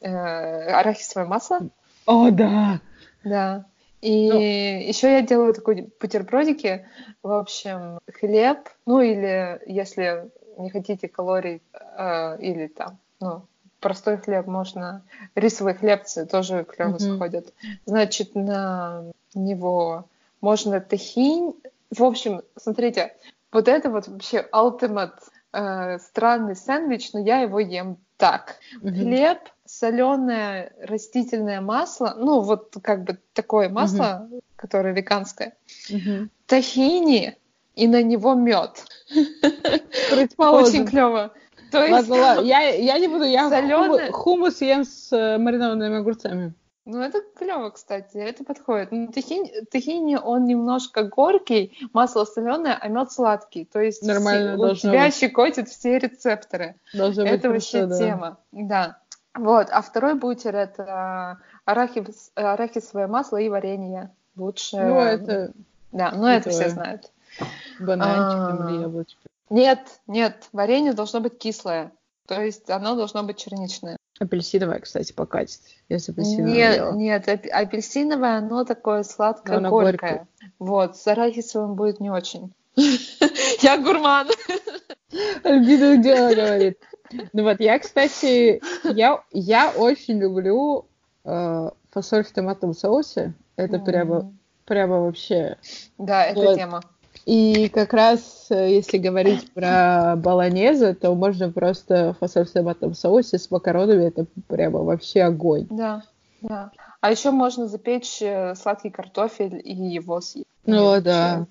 э, арахисовое масло. О, да! Да. И ну. еще я делаю такой бутербродики, в общем, хлеб, ну или если не хотите калорий э, или там, ну, простой хлеб можно, рисовые хлебцы тоже клево mm-hmm. заходят. Значит, на него можно тахинь. В общем, смотрите, вот это вот вообще ultimate э, странный сэндвич, но я его ем так. Mm-hmm. Хлеб, соленое растительное масло, ну вот как бы такое масло, угу. которое веганское, угу. тахини и на него мед. Очень клево. То есть, ладно, ладно. Я, я не буду, я соленое... хумус ем с э, маринованными огурцами. Ну, это клево, кстати, это подходит. Ну, тахини, тахини, он немножко горький, масло соленое, а мед сладкий. То есть Нормально все, у тебя быть. щекотит все рецепторы. Должно это быть вообще хорошо, тема. Да. Вот, а второй бутер это арахис, арахисовое масло и варенье. Лучше. Ну, это... Да, ну это все знают. Бананчик или яблочко. Нет, нет, варенье должно быть кислое. То есть оно должно быть черничное. Апельсиновое, кстати, покатит. Если апельсиновое Нет, ела. нет, апельсиновое, оно такое сладкое, оно горькое. Вот, с арахисовым будет не очень. Я гурман. Альбина дело говорит. Ну вот, я, кстати, я, я очень люблю э, фасоль в томатном соусе. Это mm. прямо, прямо вообще... Да, это вот. тема. И как раз, э, если говорить про баланеза, то можно просто фасоль в томатном соусе с макаронами. Это прямо вообще огонь. Да, да. А еще можно запечь э, сладкий картофель и его съесть. Ну да,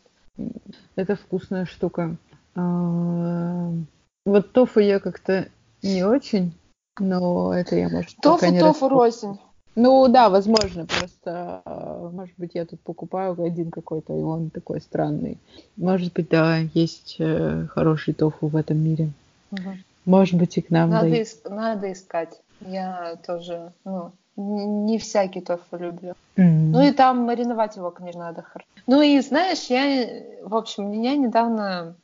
это вкусная штука. Вот тофу я как-то не очень, но это я, может, Тофу, пока не тофу рознь. Ну да, возможно, просто, а, может быть, я тут покупаю один какой-то, и он такой странный. Может быть, да, есть э, хороший тофу в этом мире. Угу. Может быть, и к нам. Надо, ис- надо искать. Я тоже, ну, не всякий тофу люблю. Mm-hmm. Ну и там мариновать его, конечно, надо хорошо. Ну и знаешь, я, в общем, меня недавно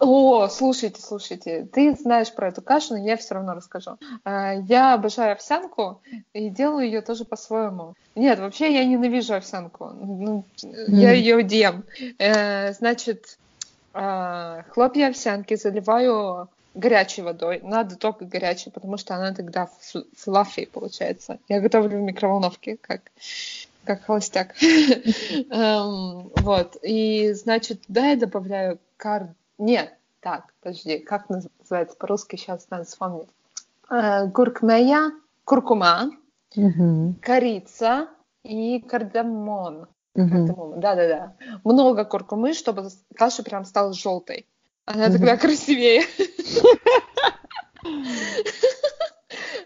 о, слушайте, слушайте, ты знаешь про эту кашу, но я все равно расскажу. А, я обожаю овсянку и делаю ее тоже по-своему. Нет, вообще я ненавижу овсянку. Ну, я ее ем. Э, значит, а, хлопья овсянки заливаю горячей водой. Надо только горячей, потому что она тогда флаффи получается. Я готовлю в микроволновке, как как холостяк. Эм, вот. И, значит, туда я добавляю кар... Нет, так, подожди, как называется по-русски, сейчас надо вспомнить. Э, куркмея, куркума, корица и кардамон. Да-да-да. Много куркумы, чтобы каша прям стала желтой. Она тогда красивее.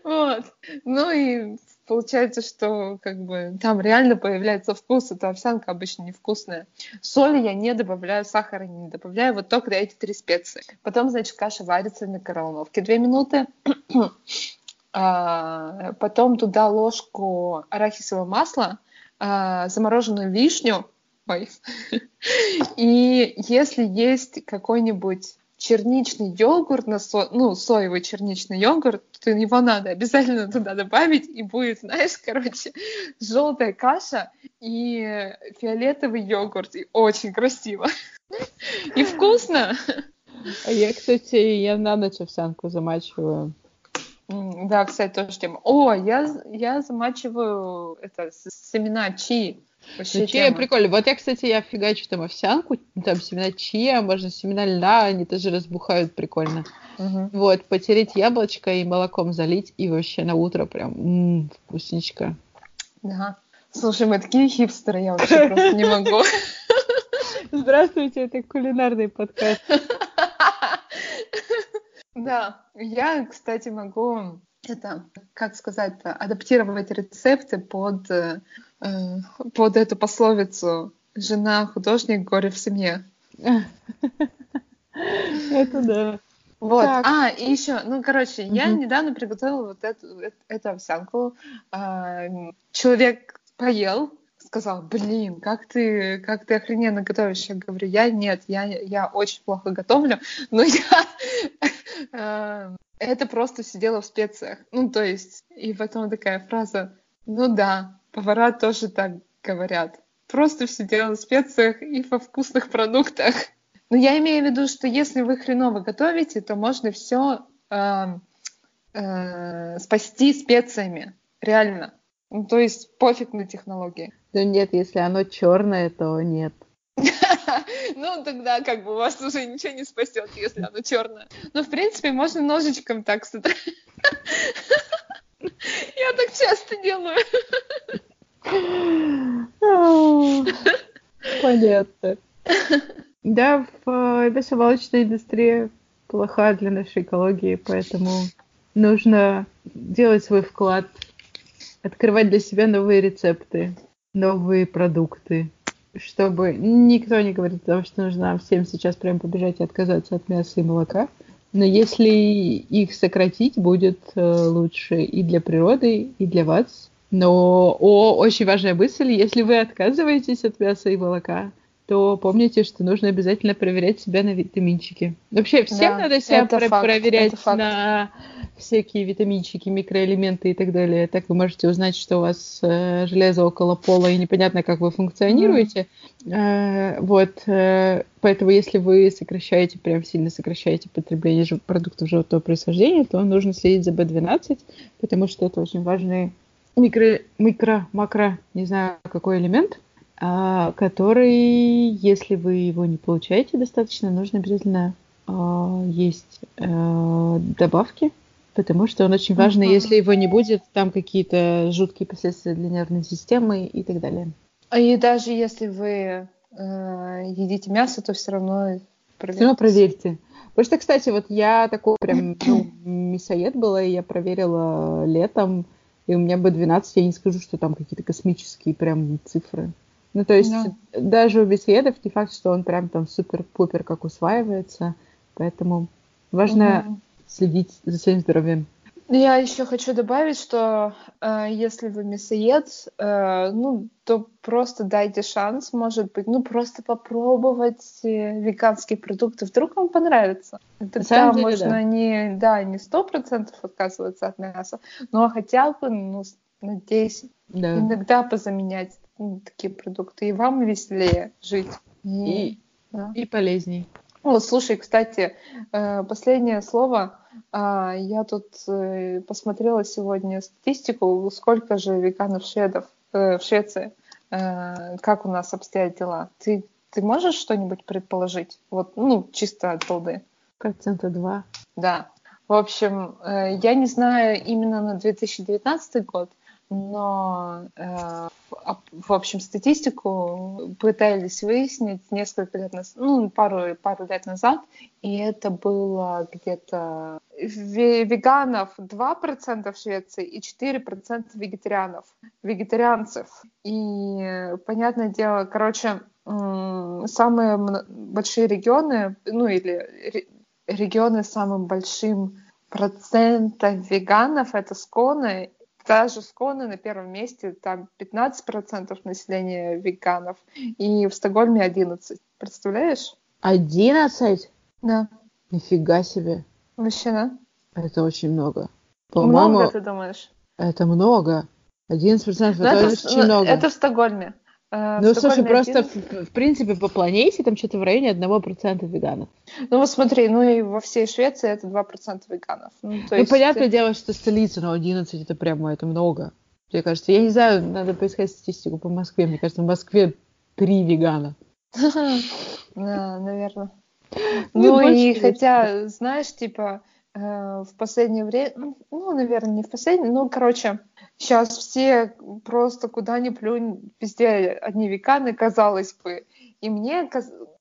Вот. Ну и получается, что как бы там реально появляется вкус. Эта овсянка обычно невкусная. Соли я не добавляю, сахара не добавляю. Вот только эти три специи. Потом, значит, каша варится в микроволновке две минуты. а, потом туда ложку арахисового масла, а, замороженную вишню. Ой. И если есть какой-нибудь черничный йогурт, на со... ну, соевый черничный йогурт, то его надо обязательно туда добавить, и будет, знаешь, короче, желтая каша и фиолетовый йогурт, и очень красиво. И вкусно. А я, кстати, я на ночь овсянку замачиваю. Да, кстати, тоже тема. О, я, я замачиваю это, семена чи. Вообще ну, чия прикольно. Вот я, кстати, я фигачу там овсянку, там семена чия, можно семена льна, они тоже разбухают прикольно. Угу. Вот, потереть яблочко и молоком залить, и вообще на утро прям м-м, вкусничка. Да. Слушай, мы такие хипстеры, я вообще просто не могу. Здравствуйте, это кулинарный подкаст. Да, я, кстати, могу это, как сказать, адаптировать рецепты под э, Э, под эту пословицу «жена художник, горе в семье». Это да. Вот. Так. А, и еще, ну, короче, угу. я недавно приготовила вот эту, эту, эту овсянку. А, человек поел, сказал, блин, как ты, как ты охрененно готовишь. Я говорю, я нет, я, я очень плохо готовлю, но я э, это просто сидела в специях. Ну, то есть, и потом такая фраза, ну да, Повара тоже так говорят. Просто все дело в специях и во вкусных продуктах. Но я имею в виду, что если вы хреново готовите, то можно все э, э, спасти специями. Реально. Ну, то есть пофиг на технологии. Да нет, если оно черное, то нет. Ну, тогда как бы у вас уже ничего не спасет, если оно черное. Но, в принципе, можно ножичком так сотрать. Я так часто делаю. Понятно. Да, в мясомолочной индустрии плоха для нашей экологии, поэтому нужно делать свой вклад, открывать для себя новые рецепты, новые продукты, чтобы никто не говорит о том, что нужно всем сейчас прям побежать и отказаться от мяса и молока. Но если их сократить, будет э, лучше и для природы, и для вас. Но о, очень важная мысль, если вы отказываетесь от мяса и молока, то помните, что нужно обязательно проверять себя на витаминчики. Вообще, всем да, надо себя про- факт, проверять на всякие витаминчики, микроэлементы и так далее. Так вы можете узнать, что у вас э, железо около пола и непонятно, как вы функционируете. Mm. Э, вот, э, поэтому если вы сокращаете, прям сильно сокращаете потребление жив- продуктов животного происхождения, то нужно следить за B12, потому что это очень важный микро, микро, макро, не знаю, какой элемент, который, если вы его не получаете достаточно, нужно обязательно а, есть а, добавки, потому что он очень важный. Uh-huh. Если его не будет, там какие-то жуткие последствия для нервной системы и так далее. А и даже если вы э, едите мясо, то все равно проверьте. Все равно проверьте. Потому что, кстати, вот я такой прям ну, мясоед была, и я проверила летом, и у меня B12, я не скажу, что там какие-то космические прям цифры. Ну, то есть да. даже у беседов не факт, что он прям там супер-пупер как усваивается, поэтому важно угу. следить за своим здоровьем. Я еще хочу добавить, что э, если вы мясоед, э, ну, то просто дайте шанс, может быть, ну, просто попробовать э, веганские продукты, вдруг вам понравится. Тогда деле, можно да. не, да, не сто процентов отказываться от мяса, но хотя бы, ну, на 10. Да. Иногда позаменять такие продукты, и вам веселее жить. И, да. и полезней. О, слушай, кстати, э, последнее слово. А, я тут э, посмотрела сегодня статистику, сколько же веганов-шведов э, в Швеции. Как у нас обстоят дела? Ты, ты можешь что-нибудь предположить? Вот, ну, чисто от балды. Процента два. Да. В общем, я не знаю именно на 2019 год, но, э, в общем, статистику пытались выяснить несколько лет назад, ну, пару, пару лет назад, и это было где-то веганов 2% в Швеции и 4% вегетарианов, вегетарианцев. И, понятное дело, короче, самые большие регионы, ну, или регионы с самым большим процентом веганов — это Сконы даже Сконы на первом месте, там 15% населения веганов, и в Стокгольме 11. Представляешь? 11? Да. Нифига себе. Да? Это очень много. По-моему, много, ты думаешь? Это много. 11% это, это очень много. Это в Стокгольме. Э, ну, слушай, просто в, в принципе по планете там что-то в районе 1% веганов. Ну, вот смотри, ну и во всей Швеции это 2% веганов. Ну, то ну есть... понятное дело, что столица, но 11 это прямо, это много. Мне кажется, я не знаю, надо поискать статистику по Москве. Мне кажется, в Москве 3 вегана. Да, наверное. Ну и хотя, знаешь, типа, в последнее время, ну, наверное, не в последнее, ну, короче, Сейчас все просто куда ни плюнь, везде одни веканы, казалось бы. И мне,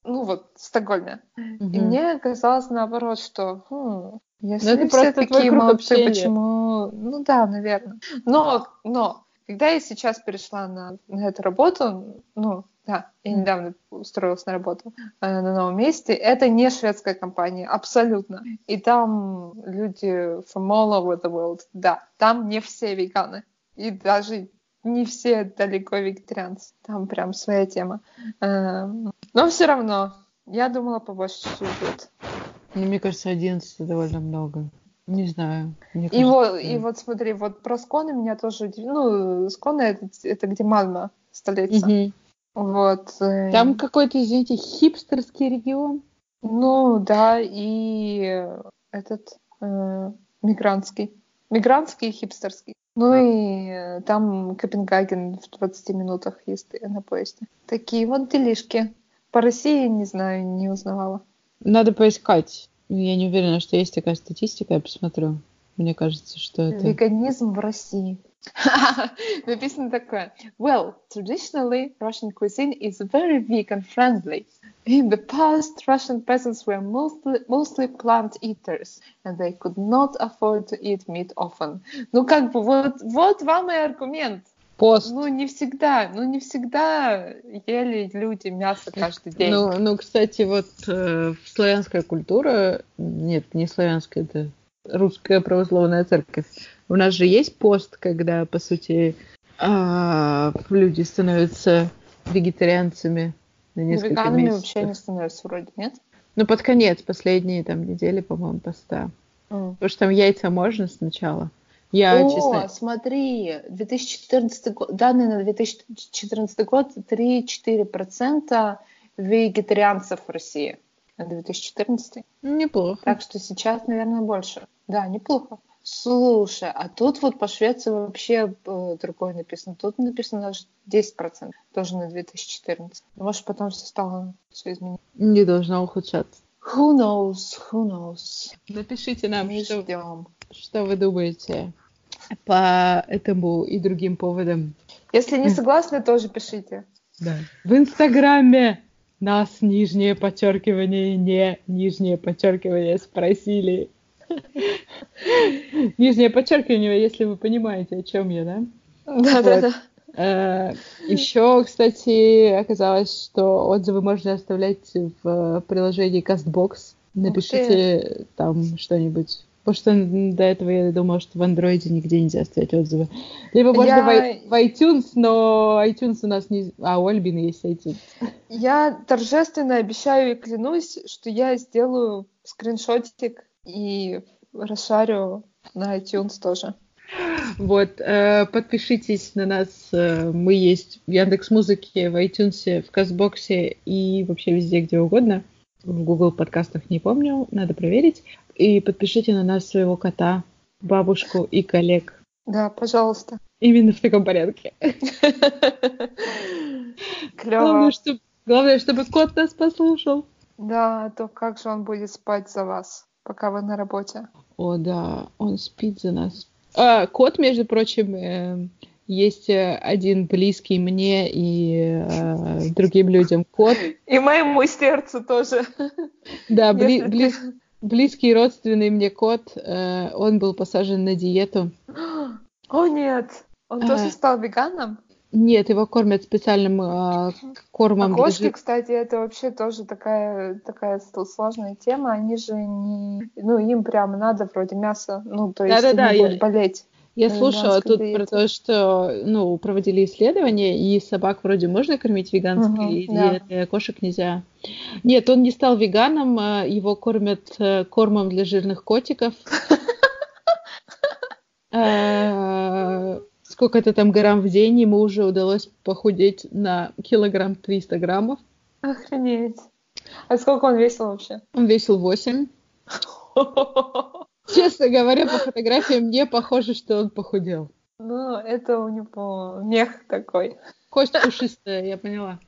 ну вот, Стокгольме. Угу. И мне казалось наоборот, что хм, если ну, все такие молодцы, почему... Ну да, наверное. Но, но, когда я сейчас перешла на, на эту работу, ну, да, я недавно устроилась на работу э, на новом месте. Это не шведская компания, абсолютно. И там люди from all over the world. Да, там не все веганы и даже не все далеко вегетарианцы. Там прям своя тема. Эм, но все равно, я думала, побольше чуть-чуть будет. Ну, мне кажется, 11 довольно много. Не знаю. Мне кажется, и, вот, и вот смотри, вот про Сконы меня тоже удивило. Ну, Сконы это, это где Мальма, столица. Угу. Вот. Э, Там какой-то, извините, хипстерский регион. Ну, да, и этот э, мигрантский. Мигрантский и хипстерский. Ну и э, там Копенгаген в 20 минутах езды на поезде. Такие вот делишки. По России, не знаю, не узнавала. Надо поискать. Я не уверена, что есть такая статистика, я посмотрю. Мне кажется, что это... Веганизм в России. Написано такое. Well, traditionally, Russian cuisine is very vegan friendly. In the past, Russian peasants were mostly, mostly plant eaters, and they could not afford to eat meat often. Ну, как бы, вот, вот вам и аргумент. Пост. Ну, не всегда, ну, не всегда ели люди мясо каждый день. Ну, ну кстати, вот э, славянская культура, нет, не славянская, это русская православная церковь. У нас же есть пост, когда, по сути, э, люди становятся вегетарианцами на несколько Веганами месяцев. вообще не становятся вроде, нет? Ну, под конец, последние там недели, по-моему, поста. Mm. Потому что там яйца можно сначала. Я, О, честно... смотри, 2014 год, данные на 2014 год 3-4% вегетарианцев в России. На 2014. Неплохо. Так что сейчас, наверное, больше. Да, неплохо. Слушай, а тут вот по Швеции вообще э, другое написано. Тут написано даже 10%, тоже на 2014. Может, потом все стало, все изменилось. Не должно ухудшаться. Who knows, who knows. Напишите нам, Мы что, ждем. Что вы думаете по этому и другим поводам. Если не согласны, тоже пишите. Да. В Инстаграме нас нижнее подчеркивание, не нижнее подчеркивание спросили. Нижнее подчеркивание, если вы понимаете, о чем я, да? Да, да, да. Еще, кстати, оказалось, что отзывы можно оставлять в приложении CastBox. Напишите там что-нибудь. Потому что до этого я думала, что в андроиде нигде нельзя оставить отзывы. Либо можно я... в, iTunes, но iTunes у нас не... А, у Альбины есть iTunes. Я торжественно обещаю и клянусь, что я сделаю скриншотик и расшарю на iTunes тоже. Вот, э, подпишитесь на нас. Э, мы есть в Яндекс Музыке, в iTunes, в Казбоксе и вообще везде, где угодно. в Google подкастах, не помню, надо проверить. И подпишите на нас своего кота, бабушку и коллег. Да, пожалуйста. Именно в таком порядке. Клево. Главное, чтобы, главное, чтобы кот нас послушал. Да, а то как же он будет спать за вас, пока вы на работе? О, да, он спит за нас. А, кот, между прочим, э, есть э, один близкий мне и э, другим людям кот. И моему сердцу тоже. Да, бли, бли, близкий родственный мне кот, э, он был посажен на диету. О нет, он тоже а, стал веганом? Нет, его кормят специальным э, кормом. А кошки, для... кстати, это вообще тоже такая, такая сложная тема. Они же не... Ну, им прям надо вроде мяса, ну, то есть да, да, они да, будут я... болеть. Я слушала тут диете. про то, что ну, проводили исследования, и собак вроде можно кормить веганской угу, диетой, да. а кошек нельзя. Нет, он не стал веганом, а его кормят э, кормом для жирных котиков. А, сколько-то там грамм в день, ему уже удалось похудеть на килограмм 300 граммов. Охренеть. А сколько он весил вообще? Он весил 8. Честно говоря, по фотографиям не похоже, что он похудел. Ну, это у него мех такой. Кость пушистая, я поняла.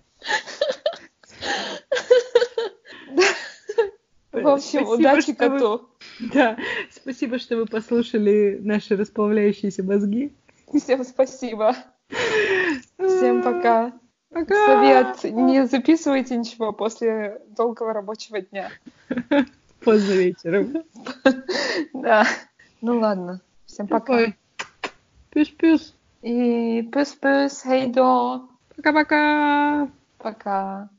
В общем, удачи коту. Да, спасибо, что вы послушали наши расплавляющиеся мозги. Всем спасибо. Всем пока. Пока. Совет, не записывайте ничего после долгого рабочего дня. Поздно вечером. Да. Ну ладно. Всем пока. Пюс-пюс. И пюс-пюс, хей до. Пока-пока. Пока.